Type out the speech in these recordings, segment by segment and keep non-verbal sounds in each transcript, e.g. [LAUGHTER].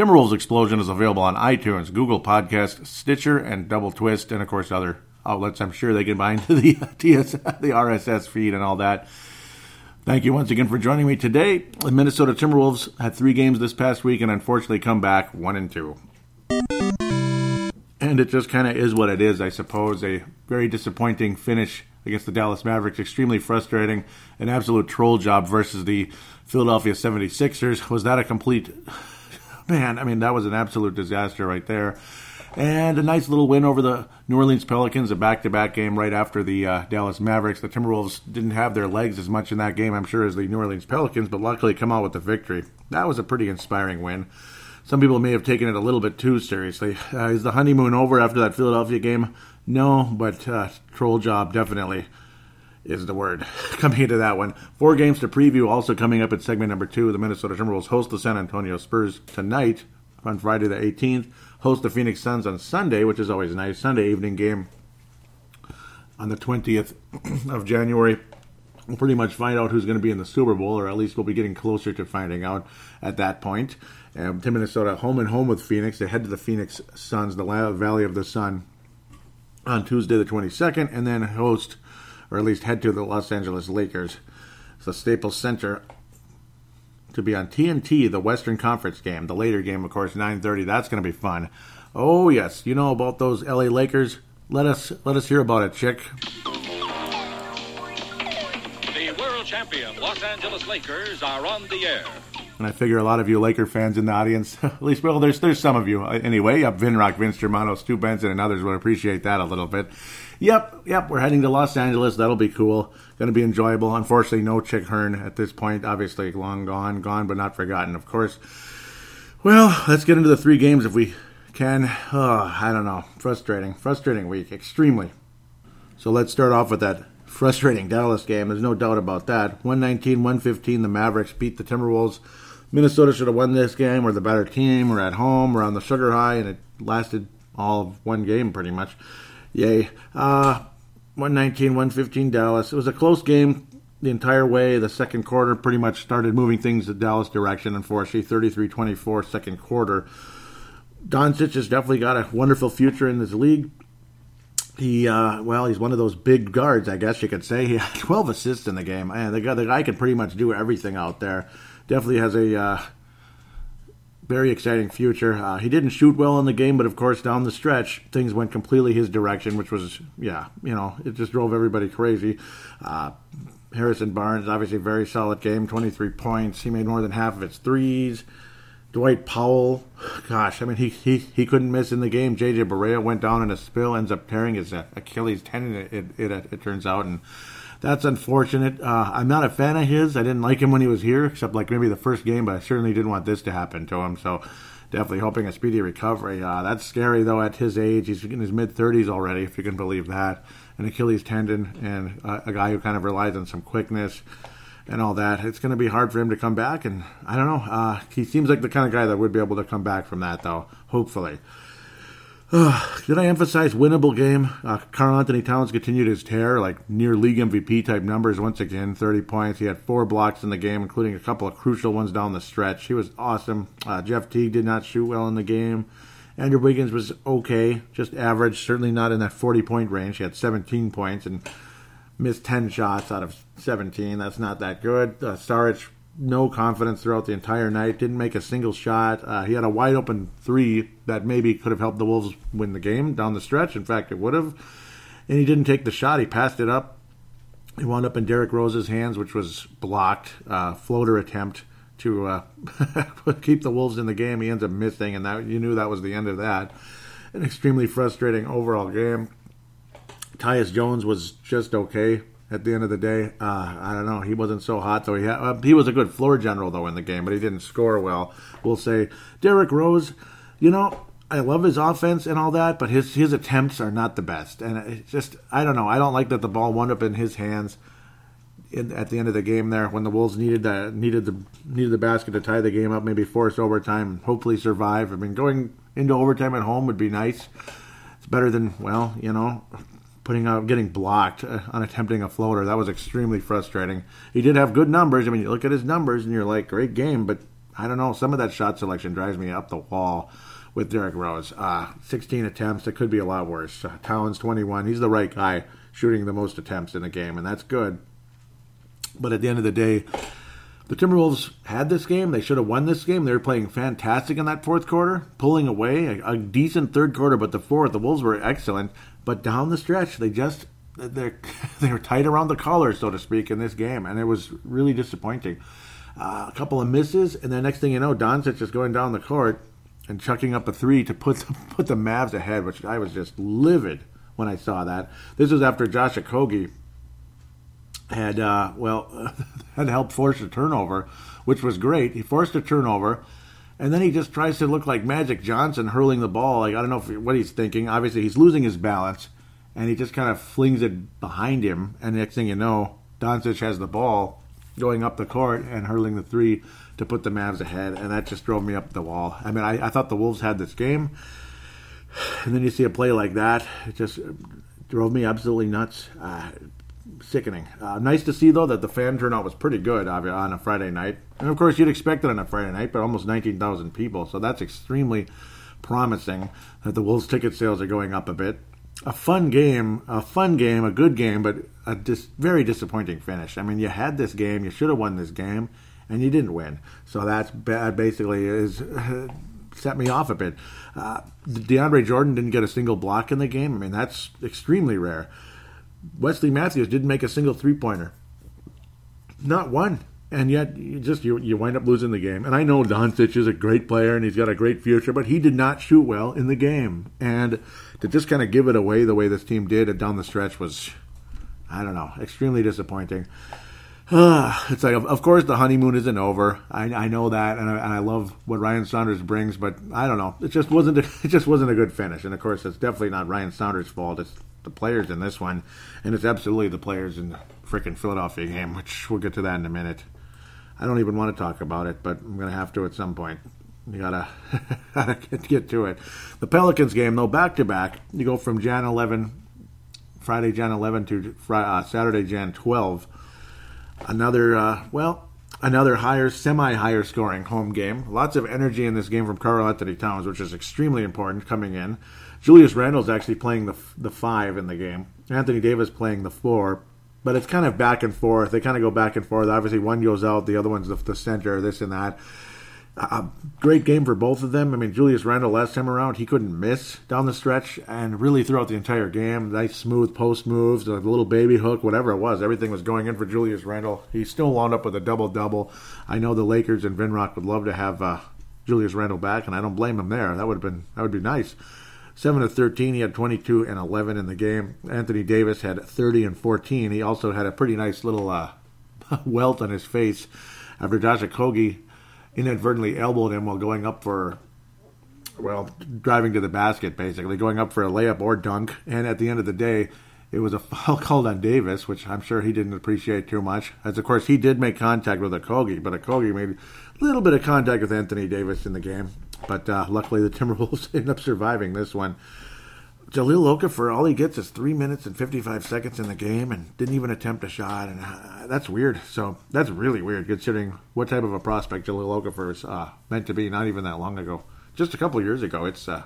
Timberwolves Explosion is available on iTunes, Google Podcast, Stitcher, and Double Twist, and of course other outlets. I'm sure they can bind to the TS, the RSS feed and all that. Thank you once again for joining me today. The Minnesota Timberwolves had three games this past week and unfortunately come back one and two. And it just kind of is what it is, I suppose. A very disappointing finish against the Dallas Mavericks, extremely frustrating, an absolute troll job versus the Philadelphia 76ers. Was that a complete man, I mean, that was an absolute disaster right there. And a nice little win over the New Orleans Pelicans, a back to back game right after the uh, Dallas Mavericks. The Timberwolves didn't have their legs as much in that game, I'm sure, as the New Orleans Pelicans, but luckily come out with the victory. That was a pretty inspiring win. Some people may have taken it a little bit too seriously. Uh, is the honeymoon over after that Philadelphia game? No, but uh, troll job definitely is the word [LAUGHS] coming into that one. Four games to preview also coming up at segment number two. The Minnesota Timberwolves host the San Antonio Spurs tonight on Friday the 18th. Host the Phoenix Suns on Sunday, which is always nice. Sunday evening game on the 20th [CLEARS THROAT] of January. We'll pretty much find out who's going to be in the Super Bowl, or at least we'll be getting closer to finding out at that point. Um, Team Minnesota home and home with Phoenix. They head to the Phoenix Suns, the Valley of the Sun, on Tuesday the 22nd, and then host or at least head to the Los Angeles Lakers. the Staples Center to be on TNT, the Western Conference game. The later game, of course, 9:30. That's going to be fun. Oh yes, you know about those LA Lakers. Let us let us hear about it, chick. The world champion Los Angeles Lakers are on the air. And I figure a lot of you Laker fans in the audience, [LAUGHS] at least, well, there's there's some of you uh, anyway. Yep, Vinrock, Vince Germano, Stu Benson, and others would appreciate that a little bit. Yep, yep, we're heading to Los Angeles. That'll be cool. Going to be enjoyable. Unfortunately, no Chick Hearn at this point. Obviously, long gone, gone, but not forgotten, of course. Well, let's get into the three games if we can. Oh, I don't know. Frustrating. Frustrating week. Extremely. So let's start off with that frustrating Dallas game. There's no doubt about that. 119 115, the Mavericks beat the Timberwolves. Minnesota should have won this game. We're the better team. We're at home. We're on the sugar high, and it lasted all of one game pretty much. Yay. Uh, 119, 115 Dallas. It was a close game the entire way. The second quarter pretty much started moving things the Dallas direction, unfortunately. 33 24 second quarter. Doncic has definitely got a wonderful future in this league. He, uh, well, he's one of those big guards, I guess you could say. He had [LAUGHS] 12 assists in the game. Man, the guy, the guy can pretty much do everything out there. Definitely has a uh, very exciting future. Uh, he didn't shoot well in the game, but of course, down the stretch, things went completely his direction, which was, yeah, you know, it just drove everybody crazy. Uh, Harrison Barnes, obviously, very solid game, 23 points. He made more than half of his threes. Dwight Powell, gosh, I mean, he, he, he couldn't miss in the game. JJ Barea went down in a spill, ends up tearing his Achilles tendon, it, it, it, it turns out, and that's unfortunate. Uh, I'm not a fan of his. I didn't like him when he was here, except like maybe the first game, but I certainly didn't want this to happen to him. So definitely hoping a speedy recovery. Uh, that's scary though. At his age, he's in his mid 30s already, if you can believe that. An Achilles tendon and uh, a guy who kind of relies on some quickness and all that. It's going to be hard for him to come back, and I don't know. Uh, he seems like the kind of guy that would be able to come back from that, though. Hopefully. Did I emphasize winnable game? Uh, Karl-Anthony Towns continued his tear, like near league MVP type numbers once again. 30 points. He had four blocks in the game, including a couple of crucial ones down the stretch. He was awesome. Uh, Jeff Teague did not shoot well in the game. Andrew Wiggins was okay, just average, certainly not in that 40 point range. He had 17 points and missed 10 shots out of 17. That's not that good. Uh, no confidence throughout the entire night. Didn't make a single shot. Uh, he had a wide open three that maybe could have helped the Wolves win the game down the stretch. In fact, it would have. And he didn't take the shot. He passed it up. He wound up in Derrick Rose's hands, which was blocked. Uh, floater attempt to uh, [LAUGHS] keep the Wolves in the game. He ends up missing, and that you knew that was the end of that. An extremely frustrating overall game. Tyus Jones was just okay. At the end of the day. Uh, I don't know. He wasn't so hot, though. He uh, he was a good floor general though in the game, but he didn't score well. We'll say Derrick Rose. You know, I love his offense and all that, but his his attempts are not the best. And it's just I don't know. I don't like that the ball wound up in his hands. In, at the end of the game, there when the Wolves needed the needed the needed the basket to tie the game up, maybe force overtime, hopefully survive. I mean, going into overtime at home would be nice. It's better than well, you know, putting out getting blocked uh, on attempting a floater. That was extremely frustrating. He did have good numbers. I mean, you look at his numbers and you're like, great game, but I don't know. Some of that shot selection drives me up the wall with Derrick Rose. Uh, 16 attempts. It could be a lot worse. Uh, Towns 21. He's the right guy shooting the most attempts in the game, and that's good. But at the end of the day, the Timberwolves had this game. They should have won this game. They were playing fantastic in that fourth quarter, pulling away a, a decent third quarter. But the fourth, the Wolves were excellent. But down the stretch, they just they're [LAUGHS] they were tight around the collar, so to speak, in this game, and it was really disappointing. Uh, a couple of misses, and then next thing you know, Doncic is going down the court and chucking up a three to put the, [LAUGHS] put the Mavs ahead, which I was just livid when I saw that. This was after Josh Okogie had uh, well [LAUGHS] had helped force a turnover, which was great. He forced a turnover, and then he just tries to look like Magic Johnson hurling the ball. Like I don't know if, what he's thinking. Obviously, he's losing his balance, and he just kind of flings it behind him. And the next thing you know, Doncic has the ball going up the court and hurling the three to put the Mavs ahead, and that just drove me up the wall. I mean, I, I thought the Wolves had this game, and then you see a play like that, it just drove me absolutely nuts. Uh, sickening. Uh, nice to see though that the fan turnout was pretty good on a Friday night, and of course you'd expect it on a Friday night, but almost 19,000 people, so that's extremely promising that the Wolves ticket sales are going up a bit. A fun game, a fun game, a good game, but a dis- very disappointing finish. I mean, you had this game, you should have won this game, and you didn't win. So that's bad. Basically, is [LAUGHS] set me off a bit. Uh, DeAndre Jordan didn't get a single block in the game. I mean, that's extremely rare. Wesley Matthews didn't make a single three pointer. Not one. And yet, you just you, you wind up losing the game. And I know Doncic is a great player and he's got a great future, but he did not shoot well in the game. And to just kind of give it away the way this team did down the stretch was, I don't know, extremely disappointing. [SIGHS] it's like, of course, the honeymoon isn't over. I, I know that, and I, and I, love what Ryan Saunders brings, but I don't know. It just wasn't. A, [LAUGHS] it just wasn't a good finish. And of course, it's definitely not Ryan Saunders' fault. It's the players in this one, and it's absolutely the players in the freaking Philadelphia game, which we'll get to that in a minute. I don't even want to talk about it, but I'm going to have to at some point. You gotta, [LAUGHS] gotta get to it. The Pelicans game, though, back to back. You go from Jan 11, Friday Jan 11 to Friday, uh, Saturday Jan 12 Another, uh, well, another higher, semi higher scoring home game. Lots of energy in this game from Karl-Anthony Towns, which is extremely important coming in. Julius Randle's actually playing the, the five in the game. Anthony Davis playing the four. But it's kind of back and forth. They kind of go back and forth. Obviously, one goes out, the other one's the, the center, this and that a great game for both of them. I mean, Julius Randle last time around, he couldn't miss down the stretch, and really throughout the entire game, nice smooth post moves, a little baby hook, whatever it was, everything was going in for Julius Randle. He still wound up with a double double. I know the Lakers and Vinrock would love to have uh, Julius Randle back, and I don't blame him there. That would have been that would be nice. Seven of thirteen, he had twenty-two and eleven in the game. Anthony Davis had thirty and fourteen. He also had a pretty nice little uh, [LAUGHS] welt on his face after Josh inadvertently elbowed him while going up for, well, driving to the basket, basically, going up for a layup or dunk. And at the end of the day, it was a [LAUGHS] foul called on Davis, which I'm sure he didn't appreciate too much. As of course he did make contact with Okogie, but Okogie made a little bit of contact with Anthony Davis in the game. But uh, luckily the [LAUGHS] Timberwolves [LAUGHS] ended up surviving this one. Jahlil Okafor, all he gets is three minutes and 55 seconds in the game and didn't even attempt a shot. And uh, that's weird. So that's really weird considering what type of a prospect Jahlil Okafor is uh, meant to be not even that long ago. Just a couple years ago. It's uh,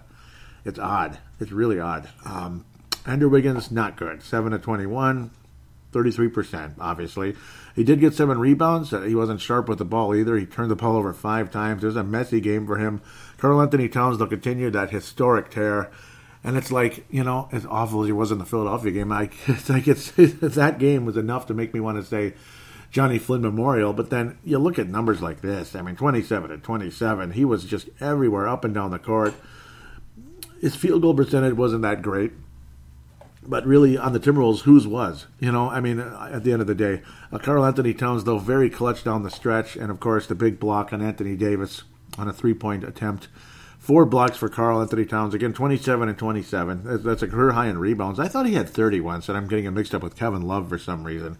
it's odd. It's really odd. Um, Andrew Wiggins, not good. 7 to 21, 33%, obviously. He did get seven rebounds. Uh, he wasn't sharp with the ball either. He turned the ball over five times. It was a messy game for him. Karl-Anthony Towns, though, continued that historic tear. And it's like, you know, as awful as he was in the Philadelphia game, I, [LAUGHS] it's like it's, [LAUGHS] that game was enough to make me want to say Jonny Flynn Memorial. But then you look at numbers like this. I mean, 27 to 27. He was just everywhere, up and down the court. His field goal percentage wasn't that great. But really, on the Timberwolves, whose was? You know, I mean, at the end of the day, uh, Karl-Anthony Towns, though, very clutch down the stretch, and of course, the big block on Anthony Davis on a three point attempt. Four blocks for Karl-Anthony Towns. Again, 27 and 27. That's a career high in rebounds. I thought he had 30 once, and I'm getting it mixed up with Kevin Love for some reason.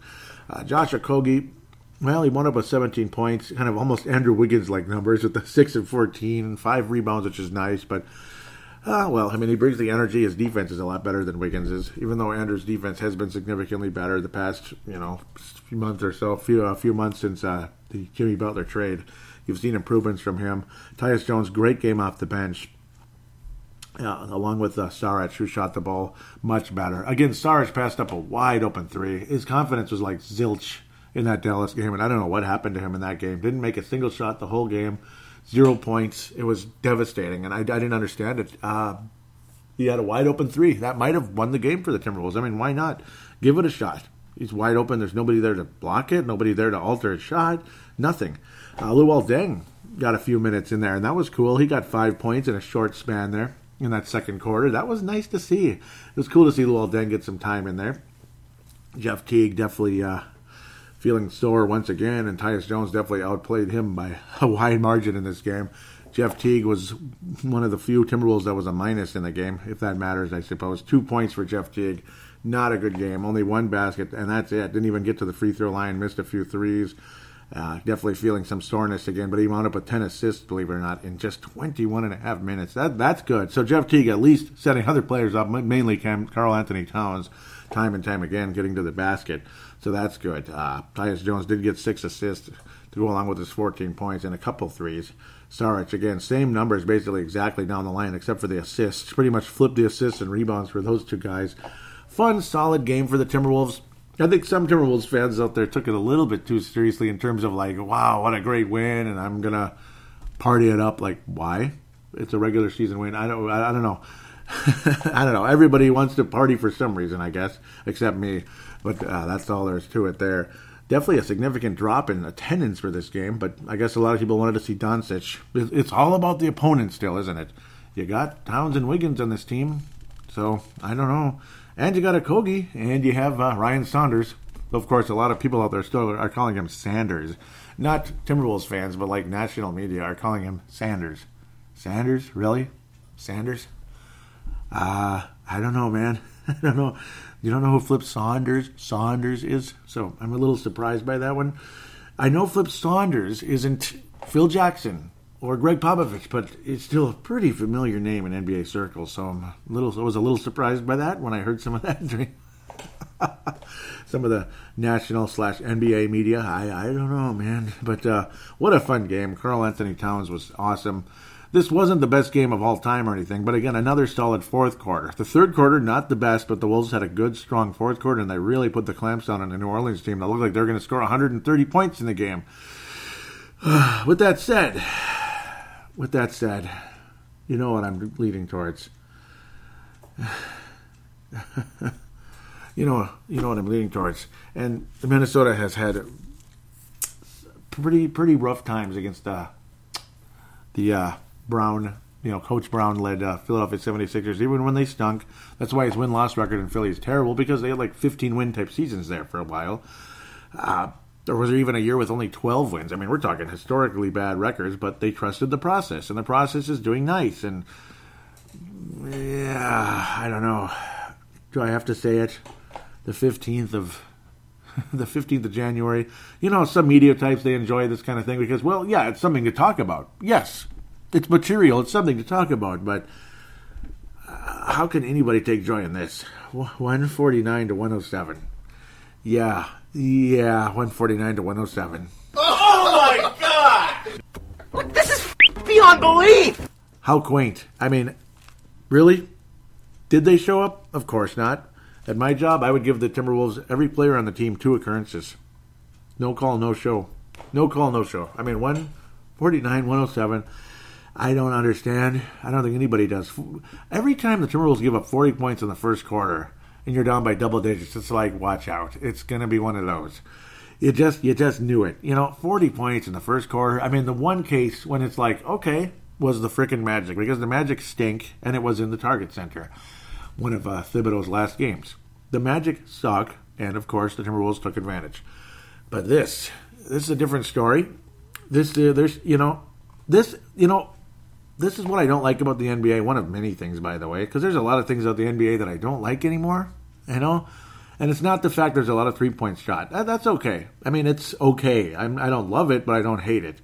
Uh, Josh Okogie, well, he wound up with 17 points, kind of almost Andrew Wiggins like numbers with the [LAUGHS] 6 and 14, five rebounds, which is nice, but uh, well, I mean, he brings the energy. His defense is a lot better than Wiggins is, even though Andrew's defense has been significantly better the past, you know, few months or so, few a few months since uh, the Jimmy Butler trade. You've seen improvements from him. Tyus Jones, great game off the bench. Uh, along with uh, Saric, who shot the ball much better. Again, Saric passed up a wide open three. His confidence was like zilch in that Dallas game, and I don't know what happened to him in that game. Didn't make a single shot the whole game zero points. It was devastating, and I, I didn't understand it. Uh, he had a wide open three that might have won the game for the Timberwolves. I mean, why not give it a shot? He's wide open. There's nobody there to block it. Nobody there to alter his shot. Nothing. Uh, Luol Deng got a few minutes in there, and that was cool. He got five points in a short span there in that second quarter. That was nice to see. It was cool to see Luol Deng get some time in there. Jeff Teague definitely uh, feeling sore once again, and Tyus Jones definitely outplayed him by [LAUGHS] a wide margin in this game. Jeff Teague was one of the few Timberwolves that was a minus in the game, if that matters, I suppose. Two points for Jeff Teague. Not a good game. Only one basket, and that's it. Didn't even get to the free throw line. Missed a few threes. Uh, definitely feeling some soreness again, but he wound up with 10 assists, believe it or not, in just 21 and a half minutes. That That's good. So Jeff Teague at least setting other players up, mainly Karl-Anthony Towns, time and time again, getting to the basket. So that's good. Uh, Tyus Jones did get six assists to go along with his 14 points and a couple threes. Saric, again, same numbers basically exactly down the line except for the assists. Pretty much flipped the assists and rebounds for those two guys. Fun, solid game for the Timberwolves. I think some Timberwolves fans out there took it a little bit too seriously in terms of like, wow, what a great win, and I'm gonna party it up. Like, why? It's a regular season win. I don't. I, don't know. [LAUGHS] I don't know. Everybody wants to party for some reason, I guess, except me. But uh, that's all there is to it there. Definitely a significant drop in attendance for this game, but I guess a lot of people wanted to see Doncic. It's all about the opponent still, isn't it? You got Towns and Wiggins on this team, so I don't know. And you got Okogie, and you have uh, Ryan Saunders. Of course, a lot of people out there still are calling him Sanders. Not Timberwolves fans, but like national media are calling him Sanders. Sanders? Really? Sanders? Uh, I don't know, man. [LAUGHS] I don't know. You don't know who Flip Saunders Saunders is, so I'm a little surprised by that one. I know Flip Saunders isn't Phil Jackson or Gregg Popovich, but it's still a pretty familiar name in NBA circles. So I'm little, I was a little surprised by that when I heard some of that [LAUGHS] during [LAUGHS] some of the national slash NBA media. I I don't know, man, but uh, what a fun game. Karl-Anthony Towns was awesome. This wasn't the best game of all time or anything, but again, another solid fourth quarter. The third quarter, not the best, but the Wolves had a good, strong fourth quarter, and they really put the clamps down on the New Orleans team that looked like they're going to score 130 points in the game. [SIGHS] with that said, with that said, you know what I'm leading towards. [LAUGHS] you know, you know what I'm leading towards. And Minnesota has had pretty pretty rough times against uh, the uh, Brown, you know, Coach Brown led uh, Philadelphia 76ers, even when they stunk. That's why his win loss record in Philly is terrible because they had like 15 win type seasons there for a while. There was even a year with only 12 wins. I mean, we're talking historically bad records, but they trusted the process, and the process is doing nice. And yeah, I don't know. Do I have to say it? The 15th of [LAUGHS] the 15th of January. You know, some media types they enjoy this kind of thing because, well, yeah, it's something to talk about. Yes, it's material. It's something to talk about. But uh, how can anybody take joy in this? 149 to 107. Yeah, yeah, 149 to 107. Oh my god! This is beyond belief! How quaint. I mean, really? Did they show up? Of course not. At my job, I would give the Timberwolves every player on the team two occurrences. No call, no show. No call, no show. I mean, 149, 107. I don't understand. I don't think anybody does. Every time the Timberwolves give up 40 points in the first quarter and you're down by double digits, it's like, watch out. It's going to be one of those. You just you just knew it. You know, 40 points in the first quarter. I mean, the one case when it's like, okay, was the freaking Magic because the Magic stink and it was in the Target Center. one of uh, Thibodeau's last games. The Magic suck, and of course the Timberwolves took advantage. But this, this is a different story. This, uh, there's, you know, this, you know, this is what I don't like about the NBA. One of many things, by the way, because there's a lot of things about the NBA that I don't like anymore. You know, and it's not the fact there's a lot of three point shot. That's okay. I mean, it's okay. I'm, I don't love it, but I don't hate it.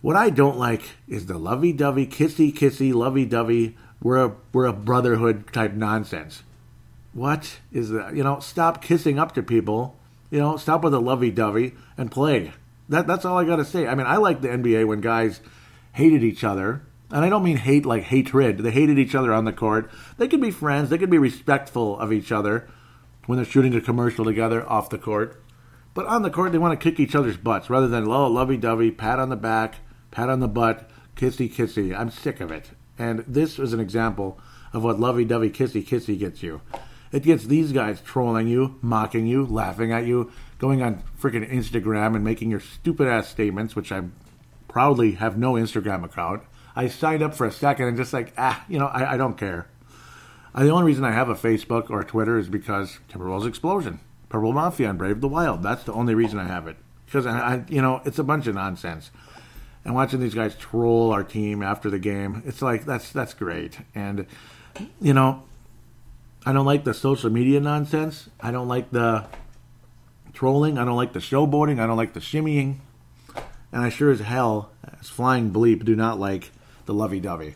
What I don't like is the lovey dovey, kissy kissy, lovey dovey. We're a we're a brotherhood type nonsense. What is that? You know, stop kissing up to people. You know, stop with the lovey dovey and play. That that's all I got to say. I mean, I like the NBA when guys hated each other and I don't mean hate like hatred. They hated each other on the court. They could be friends. They could be respectful of each other when they're shooting a commercial together off the court. But on the court, they want to kick each other's butts rather than oh, lovey dovey, pat on the back, pat on the butt, kissy kissy. I'm sick of it. And this is an example of what lovey dovey, kissy kissy gets you. It gets these guys trolling you, mocking you, laughing at you, going on freaking Instagram and making your stupid ass statements, which I proudly have no Instagram account. I signed up for a second and just like, ah, you know, I, I don't care. Uh, the only reason I have a Facebook or Twitter is because Timberwolves Explosion, Purple Mafia, and Brave the Wild. That's the only reason I have it. Because, I, I, you know, it's a bunch of nonsense. And watching these guys troll our team after the game, it's like, that's, that's great. And, you know, I don't like the social media nonsense. I don't like the trolling. I don't like the showboating. I don't like the shimmying. And I sure as hell, as flying bleep, do not like the lovey dovey.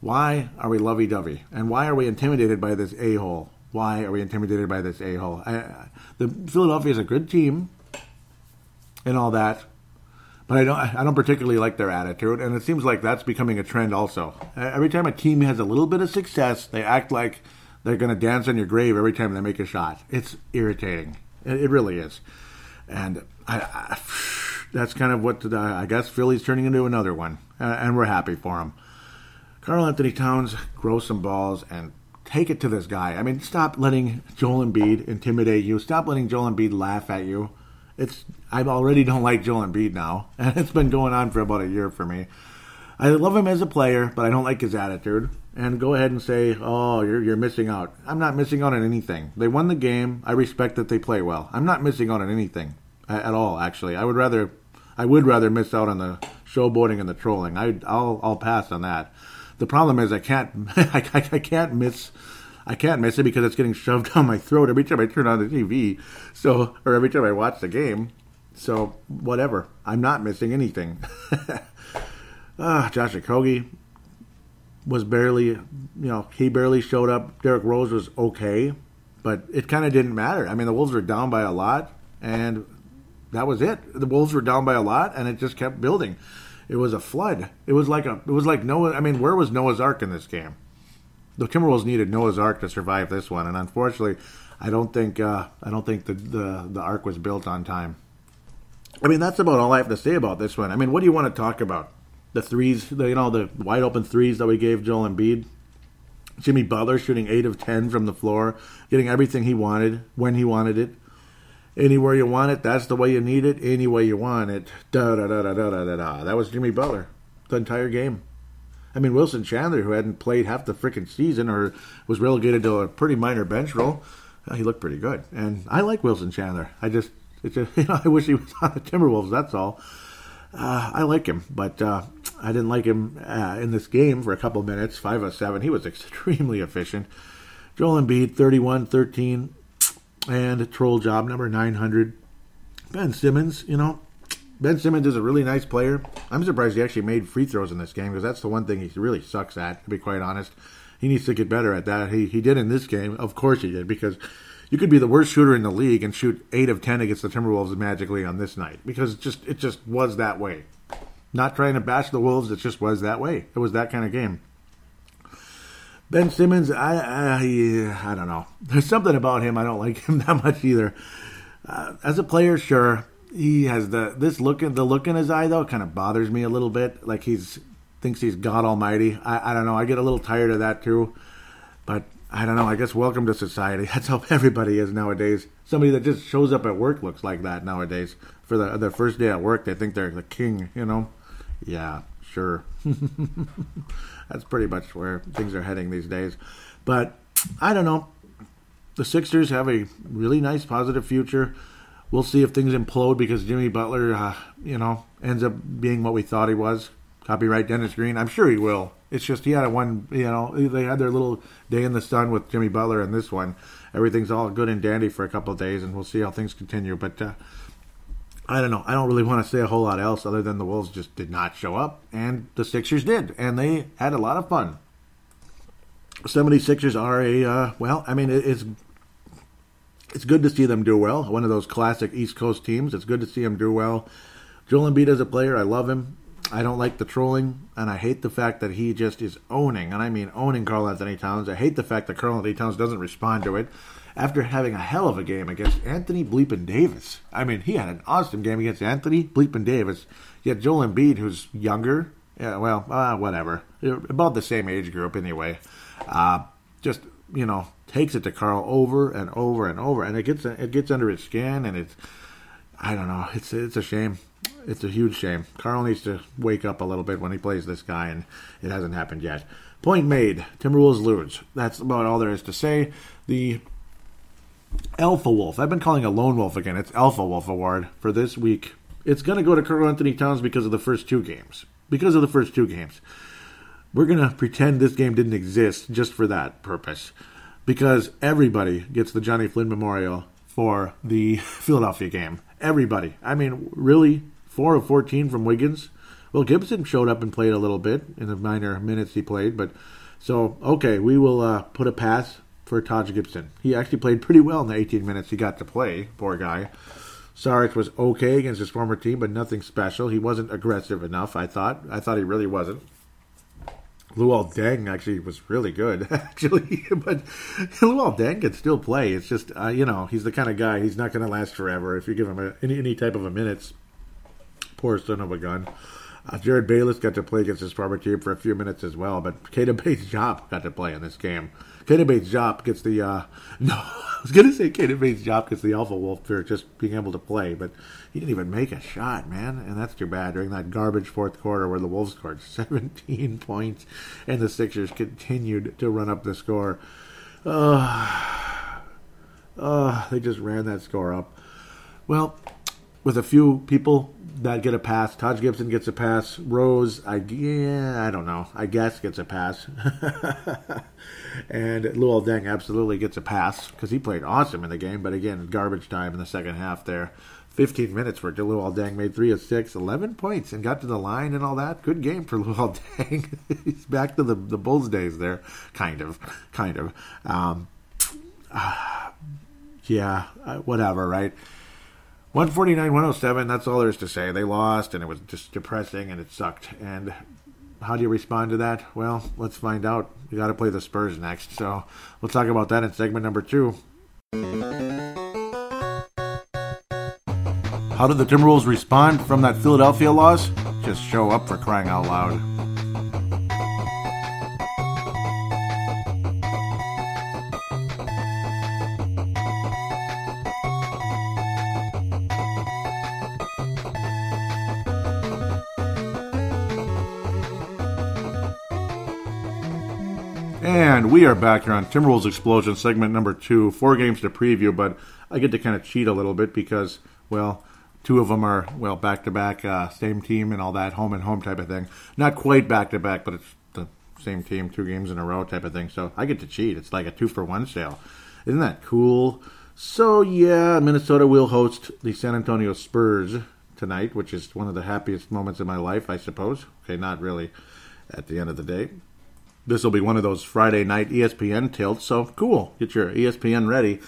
Why are we lovey dovey? And why are we intimidated by this a hole? Why are we intimidated by this a hole? The Philadelphia is a good team and all that, but I don't I don't particularly like their attitude, and it seems like that's becoming a trend also. Every time a team has a little bit of success, they act like they're going to dance on your grave every time they make a shot. It's irritating. It, really is, and I, I that's kind of what the, I guess Philly's turning into another one, uh, and we're happy for him. Karl-Anthony Towns grow some balls and take it to this guy. I mean, stop letting Joel Embiid intimidate you. Stop letting Joel Embiid laugh at you. It's I already don't like Joel Embiid now, [LAUGHS] and it's been going on for about a year for me. I love him as a player, but I don't like his attitude. And go ahead and say, "Oh, you're you're missing out." I'm not missing out on anything. They won the game. I respect that they play well. I'm not missing out on anything at all. Actually, I would rather I would rather miss out on the showboating and the trolling. I, will I'll pass on that. The problem is I can't [LAUGHS] I, I, can't miss I can't miss it because it's getting shoved [LAUGHS] down my throat every time I turn on the TV. So or every time I watch the game. So whatever. I'm not missing anything. [LAUGHS] ah, Josh Okogie was barely you know he barely showed up. Derrick Rose was okay, but it kind of didn't matter. I mean the Wolves were down by a lot, and that was it. The Wolves were down by a lot, and it just kept building. It was a flood. It was like a. It was like Noah. I mean, where was Noah's Ark in this game? The Timberwolves needed Noah's Ark to survive this one, and unfortunately, I don't think. Uh, I don't think the, the the Ark was built on time. I mean, that's about all I have to say about this one. I mean, what do you want to talk about? The threes, the, you know, the wide open threes that we gave Joel Embiid. Jimmy Butler shooting eight of ten from the floor, getting everything he wanted when he wanted it. Anywhere you want it, that's the way you need it. Any way you want it. Da da da da da da da. That was Jimmy Butler, the entire game. I mean, Wilson Chandler, who hadn't played half the freaking season or was relegated to a pretty minor bench role, uh, he looked pretty good. And I like Wilson Chandler. I just, it's just, [LAUGHS] you know, I wish he was on the Timberwolves. That's all. Uh, I like him, but uh, I didn't like him uh, in this game for a couple minutes. Five of seven. He was [LAUGHS] extremely efficient. Joel Embiid, 31 13, and troll job number 900. Ben Simmons, you know, Ben Simmons is a really nice player. I'm surprised he actually made free throws in this game because that's the one thing he really sucks at, to be quite honest. He needs to get better at that. He, he did in this game. Of course he did because you could be the worst shooter in the league and shoot 8 of 10 against the Timberwolves magically on this night because it just it just was that way. Not trying to bash the Wolves, it just was that way. It was that kind of game. Ben Simmons, I, I, I don't know. There's something about him I don't like him [LAUGHS] that much either. Uh, as a player, sure, he has the this look in the look in his eye though kind of bothers me a little bit. Like he's thinks he's God Almighty. I, I don't know. I get a little tired of that too. But I don't know. I guess welcome to society. [LAUGHS] That's how everybody is nowadays. Somebody that just shows up at work looks like that nowadays. For the their first day at work, they think they're the king. You know? Yeah, sure. [LAUGHS] That's pretty much where things are heading these days. But I don't know. The Sixers have a really nice, positive future. We'll see if things implode because Jimmy Butler, uh, you know, ends up being what we thought he was. Copyright Dennis Green. I'm sure he will. It's just he had a one, you know, they had their little day in the sun with Jimmy Butler and this one. Everything's all good and dandy for a couple of days, and we'll see how things continue. But uh, I don't know. I don't really want to say a whole lot else other than the Wolves just did not show up, and the Sixers did, and they had a lot of fun. 76ers are a, uh, well, I mean, it's it's good to see them do well. One of those classic East Coast teams. It's good to see them do well. Joel Embiid as a player, I love him. I don't like the trolling, and I hate the fact that he just is owning, and I mean owning Karl-Anthony Towns. I hate the fact that Karl-Anthony Towns doesn't respond to it after having a hell of a game against Anthony Bleepin Davis. I mean, he had an awesome game against Anthony Bleepin Davis. Yet Joel Embiid, who's younger, yeah, well, uh, whatever, about the same age group anyway, uh, just you know takes it to Karl over and over and over, and it gets it gets under his skin, and it's I don't know, it's it's a shame. It's a huge shame. Karl needs to wake up a little bit when he plays this guy, and it hasn't happened yet. Point made. Timberwolves lose. That's about all there is to say. The Alpha Wolf. I've been calling a lone wolf again. It's Alpha Wolf Award for this week. It's going to go to Karl-Anthony Towns because of the first two games. Because of the first two games. We're going to pretend this game didn't exist just for that purpose. Because everybody gets the Jonny Flynn Memorial for the [LAUGHS] Philadelphia game. Everybody. I mean, really? 4 of 14 from Wiggins? Well, Gibson showed up and played a little bit in the minor minutes he played, but so okay, we will uh, put a pass for Taj Gibson. He actually played pretty well in the 18 minutes he got to play. Poor guy. Saric was okay against his former team, but nothing special. He wasn't aggressive enough. I thought. I thought he really wasn't. Luol Deng actually was really good, [LAUGHS] actually. [LAUGHS] but Luol Deng can still play. It's just, uh, you know, he's the kind of guy, he's not going to last forever if you give him a, any, any type of a minutes. Poor son of a gun. Uh, Jerryd Bayless got to play against his former team for a few minutes as well, but Keita [LAUGHS] Bates-Diop got to play in this game. Keita Bates-Diop gets the, uh, [LAUGHS] no, I was going to say Keita Bates-Diop gets the Alpha Wolf for just being able to play, but he didn't even make a shot, man, and that's too bad during that garbage fourth quarter where the Wolves scored [LAUGHS] 17 points and the Sixers continued to run up the score. Uh, uh, they just ran that score up. Well, with a few people that get a pass. Taj Gibson gets a pass. Rose, I yeah, I don't know. I guess gets a pass. [LAUGHS] and Luol Deng absolutely gets a pass because he played awesome in the game. But again, garbage time in the second half there. 15 minutes where Luol Deng made 3 of 6, 11 points, and got to the line and all that. Good game for [LAUGHS] Luol Deng. He's back to the, the Bulls days there. Kind of. Kind of. Um, [SIGHS] yeah, uh, whatever, right? 149 107, that's all there is to say. They lost, and it was just depressing, and it sucked. And how do you respond to that? Well, let's find out. We got to play the Spurs next, so we'll talk about that in segment number two. How did the Timberwolves respond from that Philadelphia loss? Just show up for crying out loud. And we are back here on Timberwolves Explosion, segment number two. Four games to preview, but I get to kind of cheat a little bit because, well, two of them are, well, back to back, same team and all that, home and home type of thing. Not quite back to back, but it's the same team, two games in a row type of thing. So I get to cheat. It's like a two for one sale. Isn't that cool? So, yeah, Minnesota will host the San Antonio Spurs tonight, which is one of the happiest moments of my life, I suppose. Okay, not really at the end of the day this will be one of those Friday night ESPN tilts. So cool. Get your ESPN ready.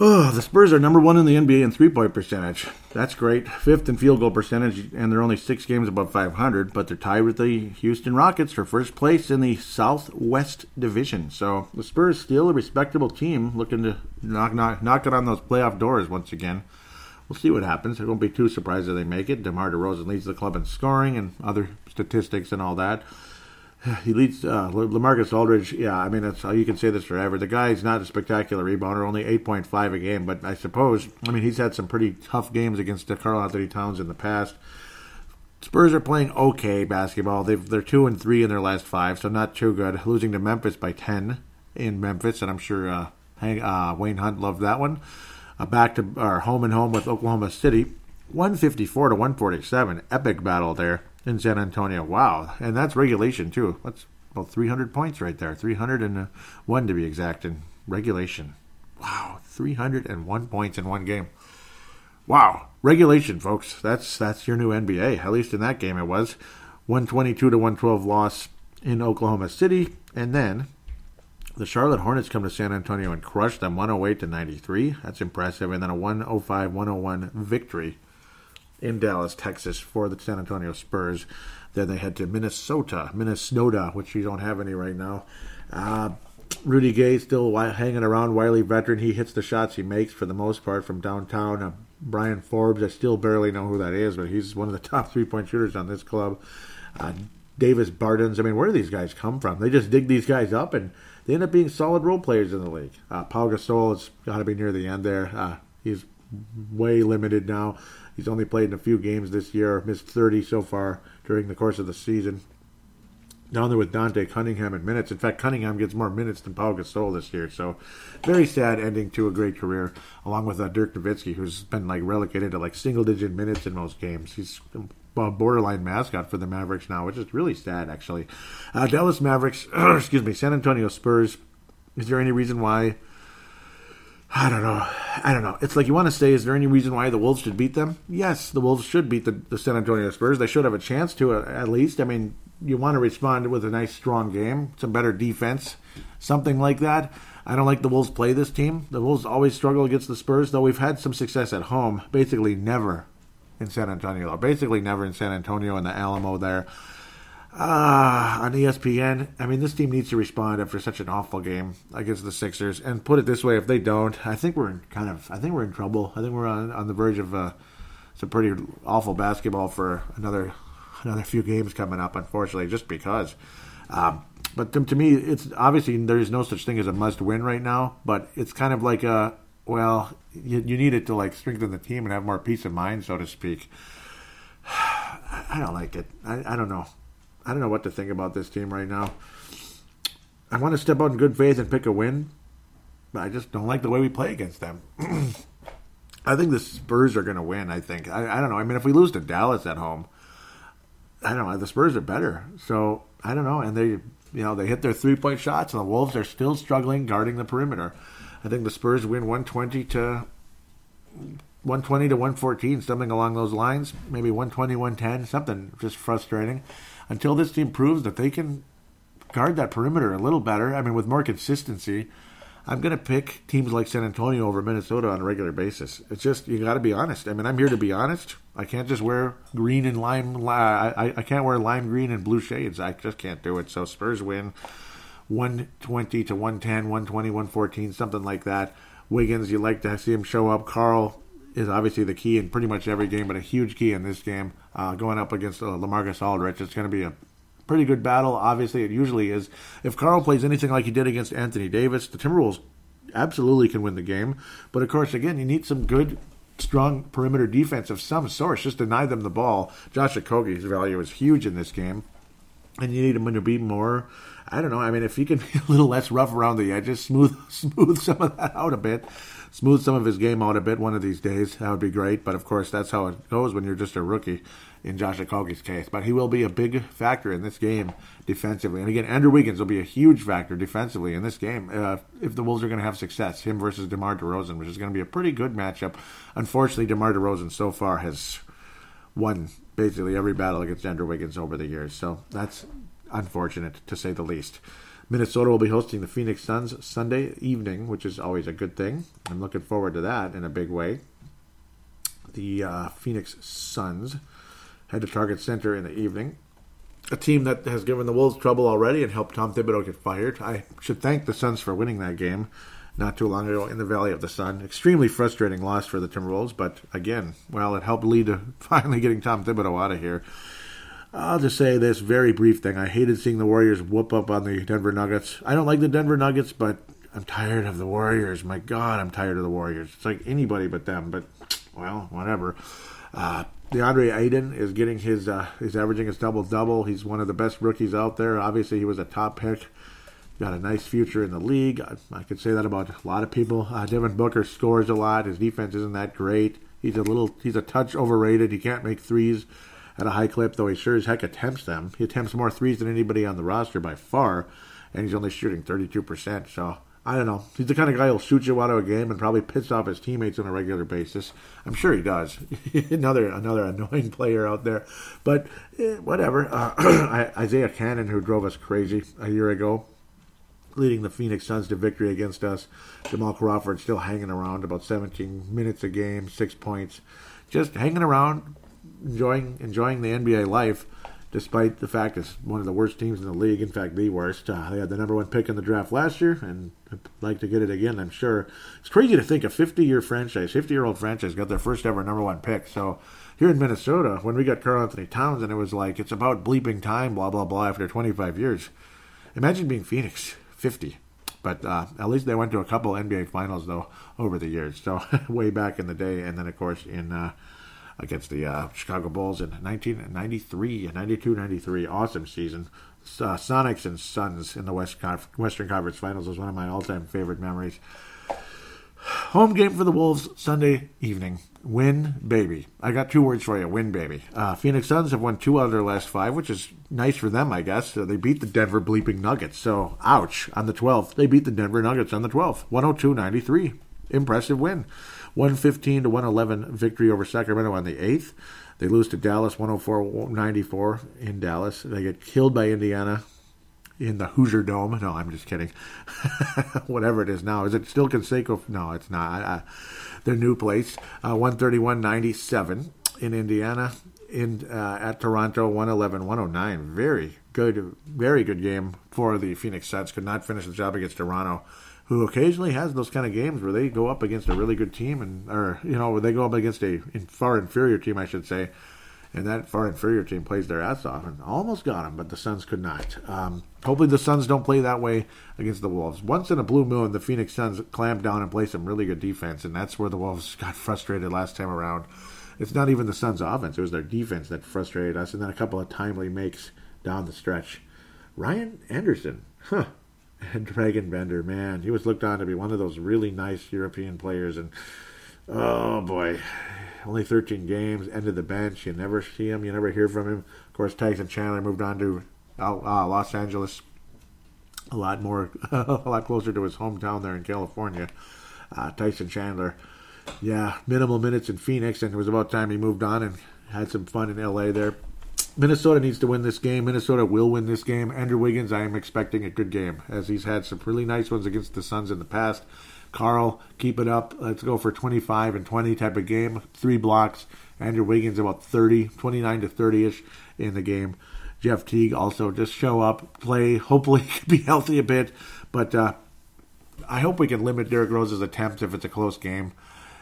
Oh, the Spurs are number one in the NBA in three point percentage. That's great. Fifth in field goal percentage, and they're only six games above 500, but they're tied with the Houston Rockets for first place in the Southwest Division. So the Spurs still a respectable team looking to knock, knock, knock it on those playoff doors once again. We'll see what happens. I won't be too surprised if they make it. DeMar DeRozan leads the club in scoring and other statistics and all that [SIGHS] he leads uh, LaMarcus Aldridge. Yeah, I mean, that's you can say this forever. The guy's not a spectacular rebounder, only eight point five a game. But I suppose, I mean, he's had some pretty tough games against Karl-Anthony Towns in the past. Spurs are playing okay basketball. They've, they're two and three in their last five, so not too good. Losing to Memphis by ten, in Memphis, and I'm sure uh, uh, Wayne Hunt loved that one. Uh, back to our home and home with Oklahoma City, 154 to 147, epic battle there in San Antonio. Wow, and that's regulation too. That's about 300 points right there, 301 to be exact in regulation. Wow, 301 points in one game. Wow, regulation, folks. That's that's your new NBA. At least in that game, it was 122 to 112 loss in Oklahoma City, and then the Charlotte Hornets come to San Antonio and crush them 108 to 93. That's impressive. And then a 105 101 victory in Dallas, Texas for the San Antonio Spurs. Then they head to Minnesota, Minnesota, which you don't have any right now. Uh, Rudy Gay still hanging around, Wiley veteran. He hits the shots he makes for the most part from downtown. Uh, Bryn Forbes, I still barely know who that is, but he's one of the [LAUGHS] top three point shooters on this club. Uh, Davis Bertans. I mean, where do these guys come from? They just dig these guys up and they end up being solid role players in the league. Uh, Pau Gasol has got to be near the end there. Uh, he's way limited now. He's only played in a few games this year, missed 30 so far during the course of the season. Down there with Dante Cunningham in minutes. In fact, Cunningham gets more minutes than Paul Gasol this year. So, very sad ending to a great career, along with uh, Dirk Nowitzki, who's been like relegated to like single digit minutes in most games. He's a borderline mascot for the Mavericks now, which is really sad, actually. Uh, Dallas Mavericks, [CLEARS THROAT] excuse me, San Antonio Spurs. Is there any reason why? I don't know. I don't know. It's like you want to say, is there any reason why the Wolves should beat them? Yes, the Wolves should beat the, the San Antonio Spurs. They should have a chance to, uh, at least. I mean, you want to respond with a nice, strong game, some better defense, something like that. I don't like the Wolves play this team. The Wolves always struggle against the Spurs, though we've had some success at home. Basically, never in San Antonio, basically never in San Antonio in the Alamo there. Ah, on ESPN. I mean, this team needs to respond after such an awful game against the Sixers. And put it this way, if they don't, I think we're in kind of, I think we're in trouble. I think we're on on the verge of uh, some pretty awful basketball for another another few games coming up. Unfortunately, just because. Um, but to, to, me, it's obviously there's no such thing as a must win right now. But it's kind of like a well, you, you need it to like strengthen the team and have more peace of mind, so to speak. [SIGHS] I don't like it. I, I don't know. I don't know what to think about this team right now. I want to step out in good faith and pick a win, but I just don't like the way we play against them. [CLEARS THROAT] I think the Spurs are going to win. I think. I, I don't know. I mean, if we lose to Dallas at home, I don't know. The Spurs are better, so I don't know. And they, you know, they hit their three point shots, and the Wolves are still struggling guarding the perimeter. I think the Spurs win 120 to 120 to 114, something along those lines. Maybe 120, 110, something just frustrating. Until this team proves that they can guard that perimeter a little better, I mean, with more consistency, I'm going to pick teams like San Antonio over Minnesota on a regular basis. It's just, you got to be honest. I mean, I'm here to be honest. I can't just wear green and lime. I, I can't wear lime green and blue shades. I just can't do it. So Spurs win 120 to 110, 120, 114, something like that. Wiggins, you like to see him show up. Karl is obviously the key in pretty much every game, but a huge key in this game. Uh, going up against uh, LaMarcus Aldridge, it's going to be a pretty good battle. Obviously, it usually is. If Karl plays anything like he did against Anthony Davis, the Timberwolves absolutely can win the game. But of course, again, you need some good, strong perimeter defense of some sort. Just deny them the ball. Josh Okogie's value is huge in this game, and you need him to be more I don't know. I mean, if he can be [LAUGHS] a little less rough around the edges, smooth [LAUGHS] smooth some of that out a bit, smooth some of his game out a bit one of these days, that would be great. But of course, that's how it goes when you're just a rookie in Josh Okogie's case. But he will be a big factor in this game defensively. And again, Andrew Wiggins will be a huge factor defensively in this game uh, if the Wolves are going to have success. Him versus DeMar DeRozan, which is going to be a pretty good matchup. Unfortunately, DeMar DeRozan so far has won basically every battle against Andrew Wiggins over the years. So that's unfortunate to say the least. Minnesota will be hosting the Phoenix Suns Sunday evening, which is always a good thing. I'm looking forward to that in a big way. The uh, Phoenix Suns head to Target Center in the evening. A team that has given the Wolves trouble already and helped Tom Thibodeau get fired. I should thank the Suns for winning that game not too long ago in the Valley of the Sun. Extremely frustrating loss for the Timberwolves, but again, well, it helped lead to [LAUGHS] finally getting Tom Thibodeau out of here. I'll just say this very brief thing. I hated seeing the Warriors whoop up on the Denver Nuggets. I don't like the Denver Nuggets, but I'm tired of the Warriors. My God, I'm tired of the Warriors. It's like anybody but them, but well, whatever. Uh, DeAndre Ayton is getting his, uh, he's averaging his double double. He's one of the best rookies out there. Obviously, he was a top pick got a nice future in the league. I, I could say that about a lot of people. Uh, Devin Booker scores a lot. His defense isn't that great. He's a little, he's a touch overrated. He can't make threes at a high clip, though he sure as heck attempts them. He attempts more threes than anybody on the roster by far, and he's only shooting 32%. So I don't know. He's the kind of guy who'll shoot you out of a game and probably piss off his teammates on a regular basis. I'm sure he does. [LAUGHS] another another annoying player out there, but eh, whatever. Uh, [CLEARS THROAT] Isaiah Canaan, who drove us crazy a year ago, leading the Phoenix Suns to victory against us. Jamal Crawford still hanging around, about 17 minutes a game, six points, just hanging around, enjoying enjoying the NBA life despite the fact it's one of the worst teams in the league. In fact, the worst. Uh, they had the number one pick in the draft last year, and I'd like to get it again. I'm sure it's crazy to think a 50 year franchise, 50 year old franchise, got their first ever number one pick. So here in Minnesota, when we got Karl-Anthony Towns, and it was like it's about bleeping time, blah blah blah. After 25 years, imagine being Phoenix, 50. But uh, at least they went to a couple NBA finals though over the years. So [LAUGHS] way back in the day, and then of course in. Uh, against the uh, Chicago Bulls in 1993, 92, 93. Awesome season. Uh, Sonics and Suns in the West Conf- Western Conference Finals was one of my all-time favorite memories. Home game for the Wolves Sunday evening. Win, baby. I got two words for you. Win, baby. Uh, Phoenix Suns have won two out of their last five, which is nice for them, I guess. So they beat the Denver bleeping Nuggets. So, ouch. On the 12th, they beat the Denver Nuggets on the 12th. 102 93. Impressive win. 115 to 111 victory over Sacramento on the 8th. They lose to Dallas 104 94 in Dallas. They get killed by Indiana in the Hoosier Dome. No, I'm just kidding. [LAUGHS] Whatever it is now. Is it still Conseco? No, it's not. I, I, their new place. Uh, 131 97 in Indiana. In uh, at Toronto, 111 109. Very good, very good game for the Phoenix Suns. Could not finish the job against Toronto who occasionally has those kind of games where they go up against a really good team and or you know where they go up against a far inferior team I should say and that far inferior team plays their ass off and almost got them but the Suns could not. Um, hopefully the Suns don't play that way against the Wolves. Once in a blue moon the Phoenix Suns clamp down and play some really good defense and that's where the Wolves [LAUGHS] got frustrated last time around. It's not even the Suns offense it was their defense that frustrated us and then a couple of timely makes down the stretch. Ryan Anderson huh [LAUGHS] and Dragan Bender, man, he was looked on to be one of those really nice European players. And oh boy, only 13 games, ended the bench. You never see him, you never hear from him. Of course, Tyson Chandler moved on to uh, Los Angeles, a lot more, [LAUGHS] a lot closer to his hometown there in California. Uh, Tyson Chandler, yeah, minimal minutes in Phoenix, and it was about time he moved on and had some fun in LA there. Minnesota needs to win this game. Minnesota will win this game. Andrew Wiggins, I am expecting a good game as he's had some really nice ones against the Suns in the past. Karl, keep it up. Let's go for 25 and 20 type of game. Three blocks. Andrew Wiggins about 30, 29 to 30 ish in the game. Jeff Teague also just show up, play, hopefully [LAUGHS] be healthy a bit. But uh, I hope we can limit Derrick Rose's attempts if it's a close game